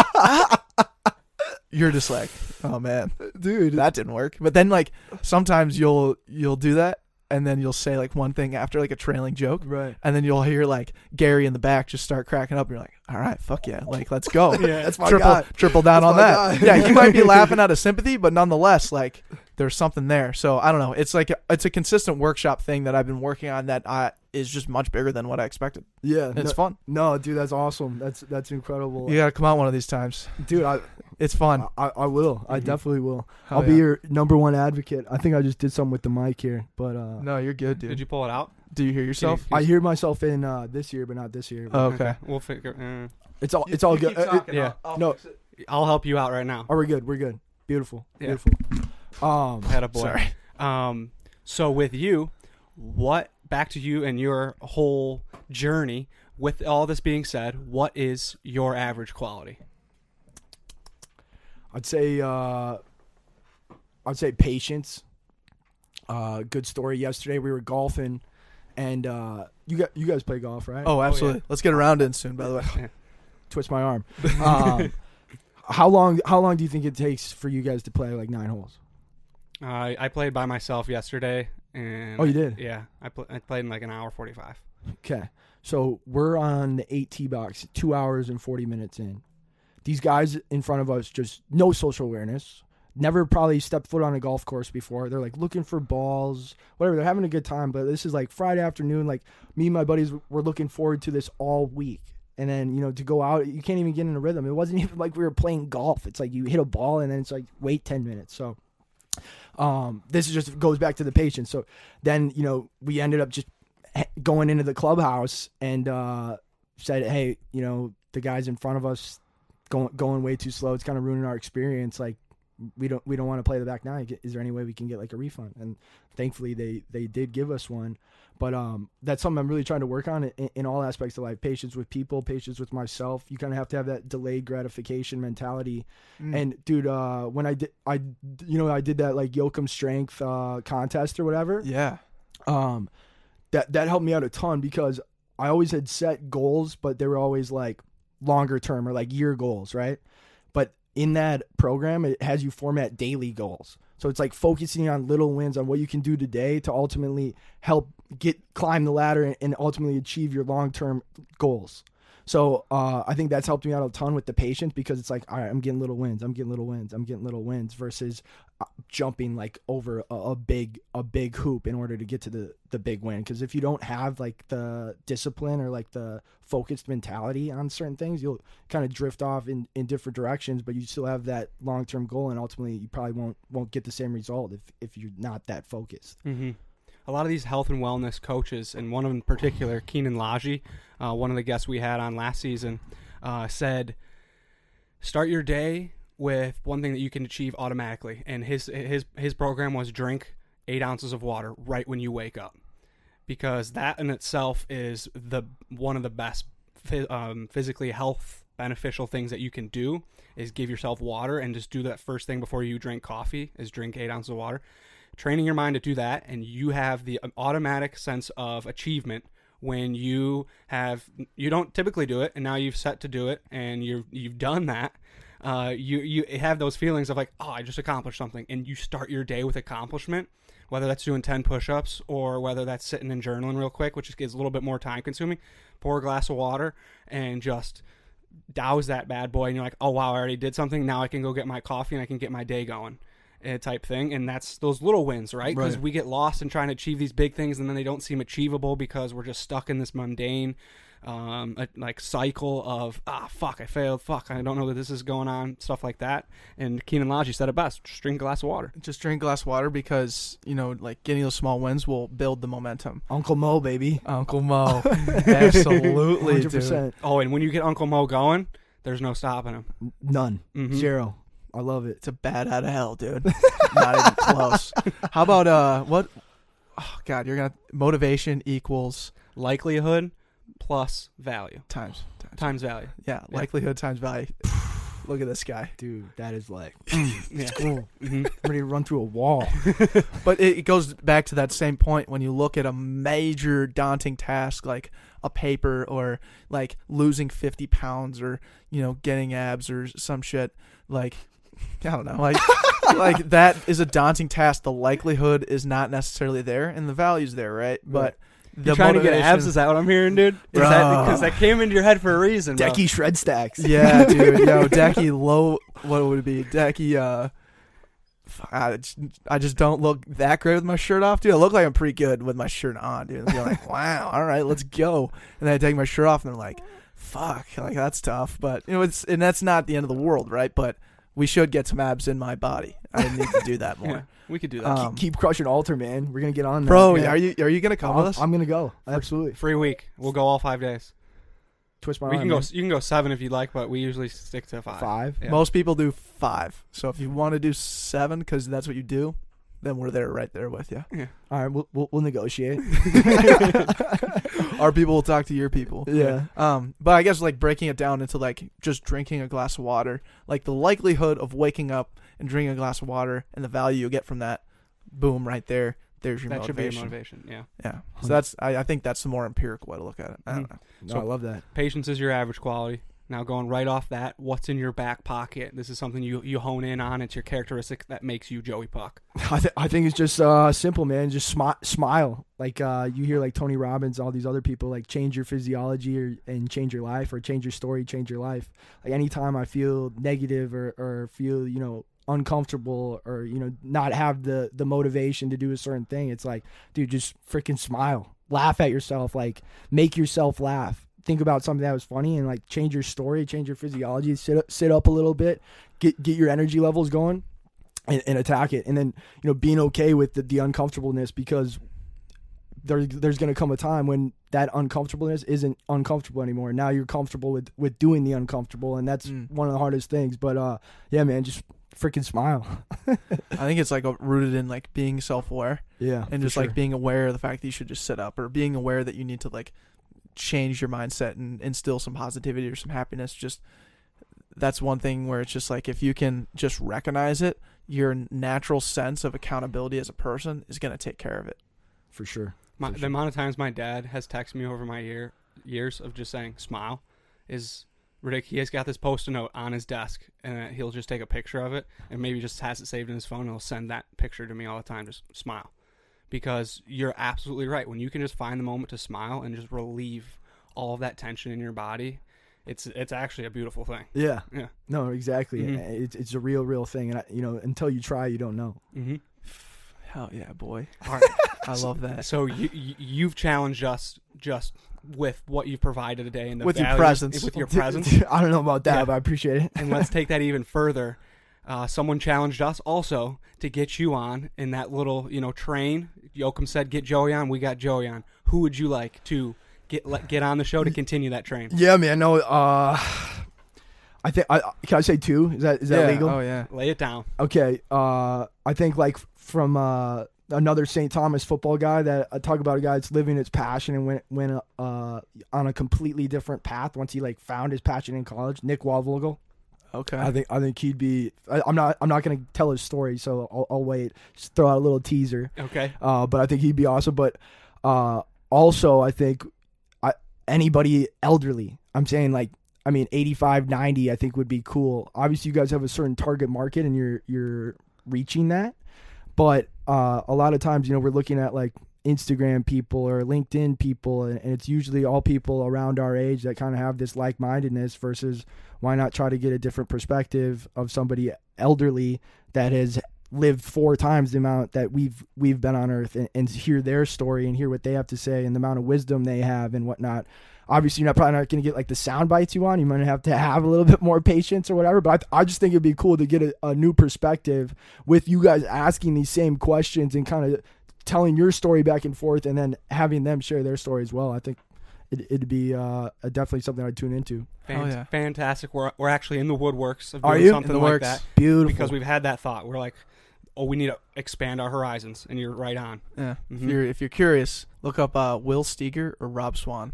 [LAUGHS] you're just like oh man Dude, that didn't work but then like sometimes you'll you'll do that and then you'll say like one thing after like a trailing joke right. and then you'll hear like Gary in the back just start cracking up and you're like all right fuck yeah like let's go [LAUGHS] Yeah, that's my triple guy. triple down That's on that guy. yeah you might be [LAUGHS] laughing out of sympathy but nonetheless like there's something there so I don't know it's like it's a consistent workshop thing that I've been working on that I, is just much bigger than what I expected Yeah. it's no, fun no, dude, that's awesome. That's that's incredible. you gotta come out one of these times Dude, I it's fun I, I will. I Mhm. definitely will. Hell I'll be your number one advocate. I think I just did something with the mic here, but uh no you're good dude Did you pull it out? do you hear yourself Can I hear myself in uh this year, but not this year. Oh, okay We'll figure. Uh, It's all it's all good. Uh, it- yeah. no, I'll help you out right now. are we good? We're good. Beautiful. Yeah. Beautiful. Um I had a boy. sorry Um, so with you, what back to you and your whole journey. With all this being said, what is your average quality? I'd say uh, I'd say patience. Uh, good story. Yesterday we were golfing, and uh, you got you guys play golf, right? Oh, absolutely. Let's get around in soon. By the way, [LAUGHS] twist my arm. um, [LAUGHS] how long? How long do you think it takes for you guys to play like nine holes? Uh, I played by myself yesterday, and Oh, you did? Yeah, I, pl- I played in like an hour forty-five. Okay, so we're on the eight tee box, two hours and forty minutes in. These guys in front of us just no social awareness. Never probably stepped foot on a golf course before. They're like looking for balls, whatever. They're having a good time, but this is like Friday afternoon. Like me and my buddies were looking forward to this all week. And then, you know, to go out, you can't even get in a rhythm. It wasn't [LAUGHS] even like we were playing golf. It's like you hit a ball and then it's like wait 10 minutes. So um, this just goes back to the patience. So then, you know, we ended up just going into the clubhouse and uh, said, "Hey, you know, the guys in front of us going going way too slow. It's kind of ruining our experience. Like, we don't we don't want to play the back nine. Is there any way we can get like a refund?" And thankfully, they they did give us one. But um, that's something I'm really trying to work on in, in all aspects of life: patience with people, patience with myself. You kind of have to have that delayed gratification mentality. Mm. And dude, uh, when I did, I you know I did that like Yoakum strength uh, contest or whatever yeah, um that that helped me out a ton because I always had set goals, but they were always like longer term or like year goals, right? In that program, it has you format daily goals. So it's like focusing on little wins on what you can do today to ultimately help get climb the ladder and ultimately achieve your long term goals. So uh, I think that's helped me out a ton with the patience because it's like, all right, I'm getting little wins, I'm getting little wins, I'm getting little wins versus uh, jumping like over a, a big a big hoop in order to get to the the big win. Because if you don't have like the discipline or like the focused mentality on certain things, you'll kind of drift off in, in different directions. But you still have that long term goal, and ultimately you probably won't won't get the same result if if you're not that focused. Mm-hmm. A lot of these health and wellness coaches, and one of them in particular, Keenan Laji, uh, one of the guests we had on last season, uh, said, "Start your day with one thing that you can achieve automatically." And his his his program was drink eight ounces of water right when you wake up, because that in itself is the one of the best um, physically health beneficial things that you can do is give yourself water and just do that first thing before you drink coffee is drink eight ounces of water training your mind to do that and you have the automatic sense of achievement when you have you don't typically do it and now you've set to do it and you've you've done that uh, you you have those feelings of like oh I just accomplished something and you start your day with accomplishment whether that's doing 10 push-ups or whether that's sitting and journaling real quick which is a little bit more time consuming pour a glass of water and just douse that bad boy and you're like oh wow I already did something. Now I can go get my coffee and I can get my day going type thing and that's those little wins right because Right. we get lost in trying to achieve these big things and then they don't seem achievable because we're just stuck in this mundane um, uh, like cycle of ah fuck I failed fuck I don't know that this is going on stuff like that and Keenan Lodge said it best just drink a glass of water just drink a glass of water because you know, like getting those small wins will build the momentum. Uncle Mo, baby, Uncle Mo, [LAUGHS] absolutely, hundred dude. oh and when you get Uncle Mo going there's no stopping him none, Mhm. zero. I love it. It's a bad out of hell, dude. Not even [LAUGHS] close. How about uh, what? Oh God, you're gonna motivation equals likelihood plus value times times. times value Yeah, likelihood times value. [SIGHS] Look at this guy. Dude, that is like, [CLEARS THROAT] yeah cool. Mhm. I'm ready to run through a wall. [LAUGHS] But it, it goes back to that same point when you look at a major daunting task like a paper or like losing 50 pounds or you know getting abs or some shit like I don't know like [LAUGHS] like that is a daunting task. The likelihood is not necessarily there and the value's there, right? But the you trying to get abs? Is that what I'm hearing, dude? Is Bro. that because that came into your head for a reason? bro. Decky shred stacks. Yeah, dude. Yo, [LAUGHS] Decky low. What would it be? Decky. Uh, f- I just, I just don't look that great with my shirt off, dude. I look like I'm pretty good with my shirt on, dude. They're like, [LAUGHS] wow, all right, let's go. And then I take my shirt off, and they're like, fuck, like that's tough. But you know, it's and that's not the end of the world, right? But we should get some abs in my body. I need to do that [LAUGHS] Yeah, more. we could do that. Um, Keep crushing altar, man. We're gonna get on that. Bro, Yeah. are you are you gonna come with I'm, us? I'm gonna go. Absolutely. Free week. We'll go all five days. Twist my we arm. can go. man. You can go seven if you'd like, but we usually stick to five. five. Yeah. Most people do five. So if you want to do seven, because that's what you do, then we're there right there with you. All right, we'll we'll, we'll negotiate. [LAUGHS] Our people will talk to your people. yeah. Um, but I guess like breaking it down into like just drinking a glass of water, like the likelihood of waking up and drinking a glass of water and the value you get from that, boom, right there. There's your that should be a motivation. motivation. Yeah. Yeah. So that's I, I think that's the more empirical way to look at it. I don't Mhm. know. No, So- I love that. Patience is your average quality. Now going right off that, what's in your back pocket? This is something you you hone in on. It's your characteristic that makes you Joey Puk. I, th- I think it's just uh, simple, man. Just smi- smile. Like uh, you hear like Tony Robbins, all these other people, like change your physiology or, and change your life, or change your story, change your life. Like anytime I feel negative or, or feel you know uncomfortable or you know not have the the motivation to do a certain thing, it's like, dude, just freaking smile, laugh at yourself, like make yourself laugh. Think about something that was funny and like change your story, change your physiology, sit up, sit up a little bit, get get your energy levels going and, and attack it and then you know being okay with the, the uncomfortableness because there, there's going to come a time when that uncomfortableness isn't uncomfortable anymore now you're comfortable with with doing the uncomfortable and that's Mm. one of the hardest things but uh yeah man just freaking smile [LAUGHS] I think it's like rooted in like being self-aware yeah and just sure. like being aware of the fact that you should just sit up or being aware that you need to like change your mindset and instill some positivity or some happiness just that's one thing where it's just like if you can just recognize it your natural sense of accountability as a person is going to take care of it for sure My, the amount of times my dad has texted me over my year years of just saying smile is ridiculous. He has got this post-it note on his desk, and uh, he'll just take a picture of it, and maybe just has it saved in his phone. and He'll send that picture to me all the time. Just smile, because you're absolutely right. When you can just find the moment to smile and just relieve all of that tension in your body, it's it's actually a beautiful thing. yeah Yeah. no exactly Mhm. it's, it's a real real thing and I, you know until you try you don't know Mm-hmm. [SIGHS] hell yeah boy All right. [LAUGHS] i love that So you, you you've challenged us just with what you've provided today and the With your presence. with your [LAUGHS] presence. i don't know about that Yeah. but i appreciate it and let's take that even further. [LAUGHS] Uh, someone challenged us also to get you on in that little, you know, train. Yoakum said, "Get Joey on." We got Joey on. Who would you like to get let, get on the show to continue that train? yeah man no uh i think i can i say two is that is that yeah. legal oh yeah Lay it down. Okay, uh, I think like from uh, another St. Thomas football guy that I talk about a guy that's living his passion and went went uh, on a completely different path once he like found his passion in college. Nick Wavogel. Okay I think I think he'd be. I, I'm not I'm not gonna tell his story, so I'll, I'll wait. Just throw out a little teaser. Okay. Uh, but I think he'd be awesome. But uh, also, I think I, anybody elderly. I'm saying like I mean 85, 90. I think would be cool. Obviously, you guys have a certain target market, and you're you're reaching that. But uh, a lot of times, you know, we're looking at like Instagram people or LinkedIn people, and, it's usually all people around our age that kind of have this like mindedness. Versus, why not try to get a different perspective of somebody elderly that has lived four times the amount that we've we've been on Earth, and, and hear their story and hear what they have to say and the amount of wisdom they have and whatnot. Obviously, you're not probably not going to get like the sound bites you want. You might have to have a little bit more patience or whatever. But I, I just think it'd be cool to get a, a new perspective with you guys asking these same questions and kind of telling your story back and forth, and then having them share their story as well. I think it, it'd be uh, definitely something I'd tune into. Fan- Oh, yeah. Fantastic. We're we're actually in the woodworks of Are doing you? something In the like works. that Beautiful. because we've had that thought. We're like, oh, we need to expand our horizons, and you're right on. yeah if Mhm. you're if you're curious look up uh will steger or rob swan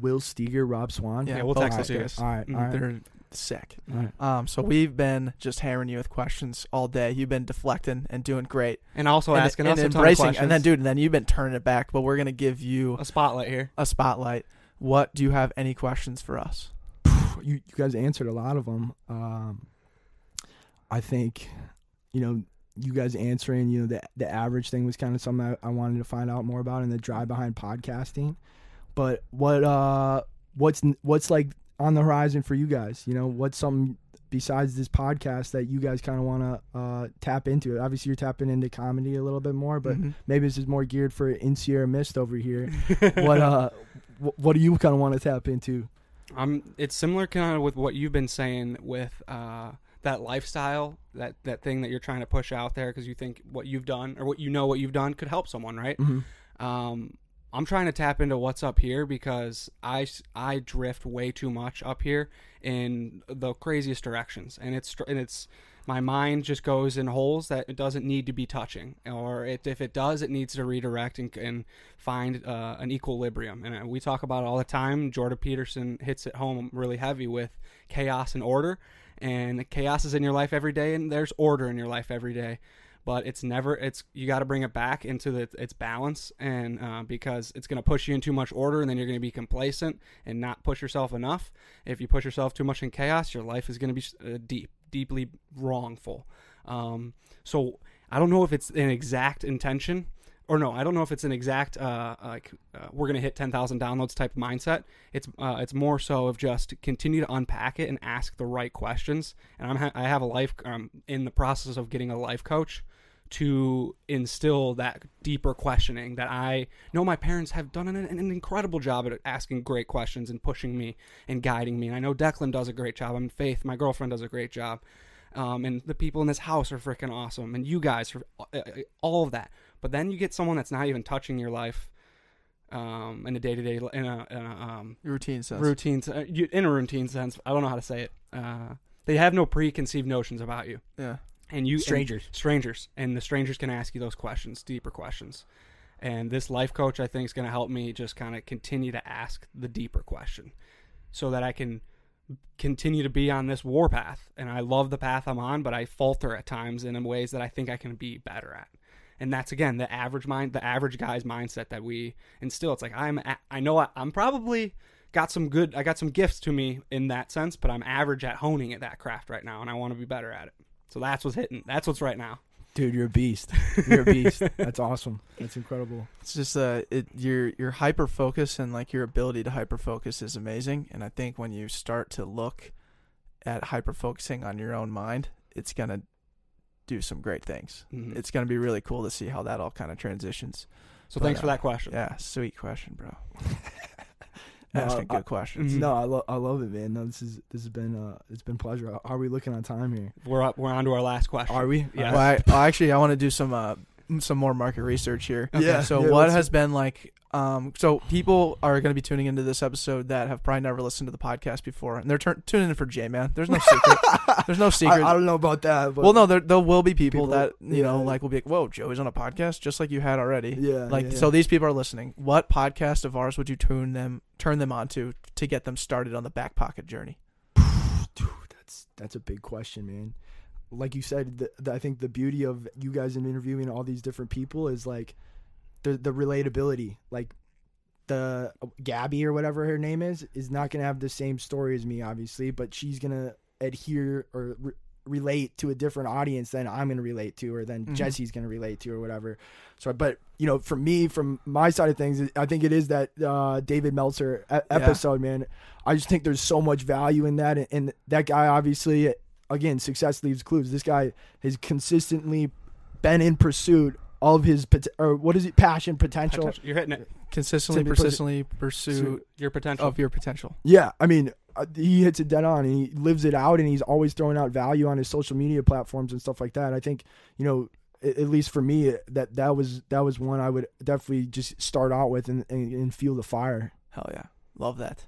Will Steger, Rob Swan. Yeah, we'll both text those to you. guys. All right, all right. they're sick all right. Um, so we've been just hammering you with questions all day. You've been deflecting and doing great, And also and, asking and us a ton of embracing. questions. And then, dude, and then you've been turning it back. But we're gonna give you a spotlight here. a spotlight. What do you have any questions for us? [SIGHS] you, you guys answered a lot of them. Um, I think, you know, you guys answering, you know, the the average thing was kind of something I, I wanted to find out more about in the drive behind podcasting. But what uh what's what's like on the horizon for you guys? You know, what's something besides this podcast that you guys kind of want to uh, tap into? Obviously, you're tapping into comedy a little bit more, but Mhm. maybe this is more geared for in Sierra Mist over here. [LAUGHS] what uh, wh- what do you kind of want to tap into? Um, it's similar kind of with what you've been saying with uh, that lifestyle, that that thing that you're trying to push out there because you think what you've done or what you know what you've done could help someone, right? Mm-hmm. Um, I'm trying to tap into what's up here because I, I drift way too much up here in the craziest directions, and it's and it's my mind just goes in holes that it doesn't need to be touching, or it, if it does, it needs to redirect and, and find uh, an equilibrium. And uh, we talk about it all the time. Jordan Peterson hits it home really heavy with chaos and order, and chaos is in your life every day, and there's order in your life every day. But it's never. It's you got to bring it back into the, its balance, and uh, because it's going to push you in too much order, and then you're going to be complacent and not push yourself enough. If you push yourself too much in chaos, your life is going to be uh, deep deeply wrongful. Um, so I don't know if it's an exact intention, or no, I don't know if it's an exact uh, like uh, we're gonna hit ten thousand downloads type mindset. It's uh, it's more so of just continue to unpack it and ask the right questions. And I'm ha- I have a life um, in the process of getting a life coach to instill that deeper questioning that I know my parents have done an, an, incredible job at asking great questions and pushing me and guiding me. And I know Declan does a great job. I'm Faith, my girlfriend, does a great job. Um, and the people in this house are freaking awesome. And you guys, are, uh, uh, all of that. But then you get someone that's not even touching your life um, in a day to day, in a, in a um, routine sense. Routine, uh, in a routine sense. I don't know how to say it. Uh, they have no preconceived notions about you. Yeah and you strangers and strangers. and the strangers can ask you those questions deeper questions. And this life coach i think is going to help me just kind of continue to ask the deeper question so that i can continue to be on this warpath and i love the path i'm on but i falter at times in ways that i think i can be better at. And that's again the average mind the average guy's mindset that we instill. It's like i'm i know I, i'm probably got some good i got some gifts to me in that sense but i'm average at honing at that craft right now and i want to be better at it so that's what's hitting. That's what's right now. Dude, you're a beast. You're a beast. [LAUGHS] That's awesome. That's incredible. It's just uh, it your your hyper focus and like your ability to hyper focus is amazing. And I think when you start to look at hyper focusing on your own mind, it's gonna do some great things. Mm-hmm. It's gonna be really cool to see how that all kind of transitions. So but, thanks for that question. Yeah, sweet question, bro. [LAUGHS] asking good questions. No, I, lo- I love it, man. No, this is this has been uh, it's been pleasure. Are we looking on time here? We're up. We're on to our last question. Are we? Yeah. Well, I, actually, I want to do some uh, some more market research here. Okay. Yeah. So yeah, what has been like um, so people are going to be tuning into this episode that have probably never listened to the podcast before, and they're tur- tuning in for J Man. There's no secret. [LAUGHS] There's no secret. I, I, don't know about that. well, no, there, there will be people, people that you yeah. know like will be like, "Whoa, Joey's on a podcast," just like you had already. Yeah. Like yeah, so, these people are listening. What podcast of ours would you tune them turn them on to to get them started on the back pocket journey? [SIGHS] Dude, that's that's a big question, man. Like you said, the, the, I think the beauty of you guys in interviewing all these different people is like the the relatability. Like the Gabby or whatever her name is is not gonna have the same story as me, obviously, but she's gonna adhere or re- relate to a different audience than I'm gonna relate to, or than mm-hmm. Jesse's gonna relate to, or whatever. So, but you know, for me, from my side of things, I think it is that uh, David Meltzer a- episode, yeah. man. I just think there's so much value in that, and, and that guy obviously, again, success leaves clues. This guy has consistently been in pursuit of his or what is it passion potential. potential. You're hitting it consistently, persistently pursue your potential of your potential. Yeah, I mean, uh, he hits it dead on, and he lives it out, and he's always throwing out value on his social media platforms and stuff like that. I think you know, at, at least for me, that that was that was one I would definitely just start out with and, and, and feel the fire. Hell yeah, love that.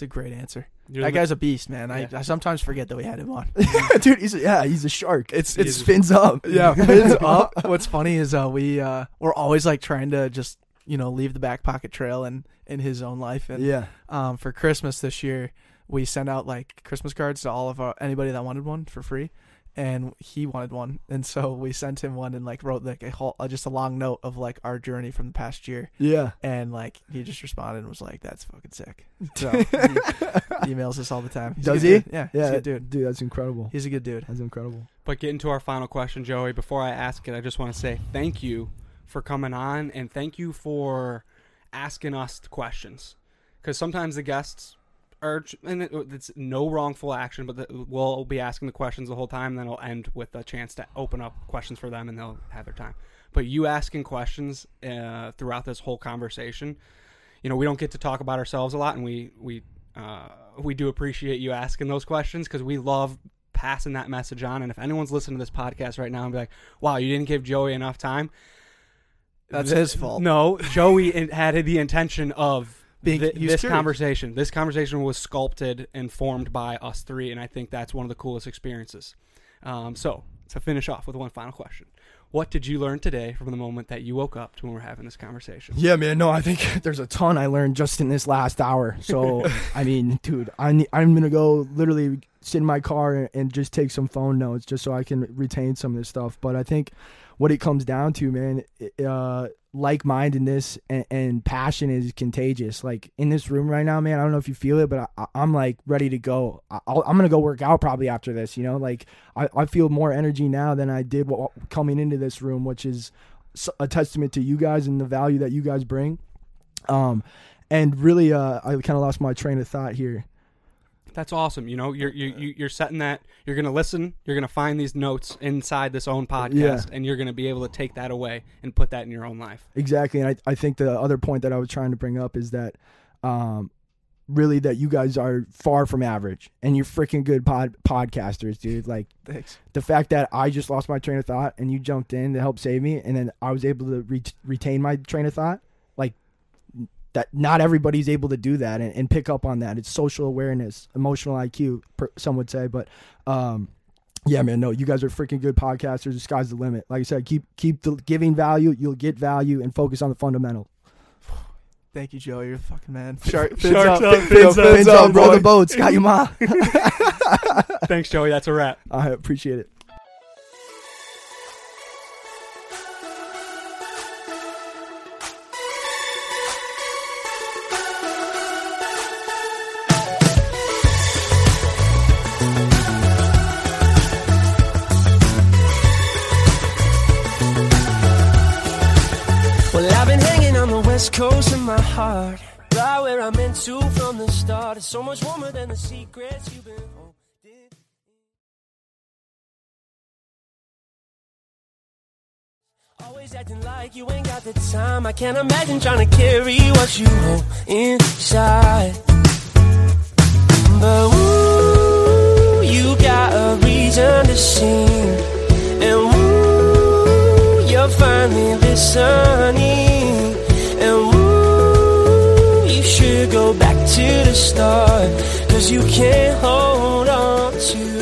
It's a great answer. You're that guy's a beast, man. I, I sometimes forget that we had him on. [LAUGHS] [LAUGHS] Dude, he's a, yeah, he's a shark. It's it spins up. [LAUGHS] Yeah, spins up. What's funny is uh, we uh, we're always like trying to just you know leave the back pocket trail in in his own life. And yeah, um, for Christmas this year, we sent out like Christmas cards to all of our anybody that wanted one for free and he wanted one, and so we sent him one and like wrote like a whole uh, just a long note of like our journey from the past year. Yeah, and like he just responded and was like, "That's fucking sick." [LAUGHS] So he [LAUGHS] emails us all the time. He's Does he? Dude. Yeah, yeah, dude. Dude, that's incredible. He's a good dude. That's incredible. But getting to our final question, Joey. Before I ask it, I just want to say thank you for coming on and thank you for asking us questions because sometimes the guests or and it's no wrongful action, but the, we'll be asking the questions the whole time. And then it'll end with a chance to open up questions for them, and they'll have their time. But you asking questions uh, throughout this whole conversation, you know, we don't get to talk about ourselves a lot, and we we uh, we do appreciate you asking those questions because we love passing that message on. And if anyone's listening to this podcast right now and be like, "Wow, you didn't give Joey enough time," that's his fault. No, Joey had the intention of being Th- this curious. conversation. This conversation was sculpted and formed by us three, and I think that's one of the coolest experiences. Um, so to finish off with one final question. What did you learn today from the moment that you woke up to when we're having this conversation? Yeah, man. No, I think [LAUGHS] there's a ton I learned just in this last hour. So, [LAUGHS] I mean, dude, I ne- I'm gonna go literally sit in my car and, and just take some phone notes just so I can retain some of this stuff. But I think what it comes down to, man, uh, like-mindedness and, and passion is contagious. Like in this room right now, man. I don't know if you feel it, but I, I'm like ready to go. I, I'm gonna go work out probably after this. You know, like I, I feel more energy now than I did coming into this room, which is a testament to you guys and the value that you guys bring. Um, and really, uh, I kind of lost my train of thought here. That's awesome. You know, you're you're you- you're setting that. You're gonna listen. You're gonna find these notes inside this own podcast, Yeah. and you're gonna be able to take that away and put that in your own life. Exactly, and I, I think the other point that I was trying to bring up is that, um, really that you guys are far from average, and you're freaking good pod podcasters, dude. Like Thanks. the fact that I just lost my train of thought and you jumped in to help save me, and then I was able to re- retain my train of thought, like that. Not everybody's able to do that and, and pick up on that. It's social awareness, emotional IQ, per, some would say, but um, yeah, man, no, you guys are freaking good podcasters. The sky's the limit. Like I said, keep keep the giving value. You'll get value and focus on the fundamental. Thank you, Joe. You're the fucking man. [LAUGHS] Shark, fins Sharks up, up, fins, fins up, fins Fins up, up, roll boy. the boats. Got you, ma. [LAUGHS] Thanks, Joey. That's a wrap. [LAUGHS] I appreciate it. My heart. Right where I'm meant to from the start. It's so much warmer than the secrets you've been holding. Always acting like you ain't got the time. I can't imagine trying to carry what you hold inside. But ooh, you got a reason to sing. And ooh, you're finally listening. To start. Cause you can't hold on to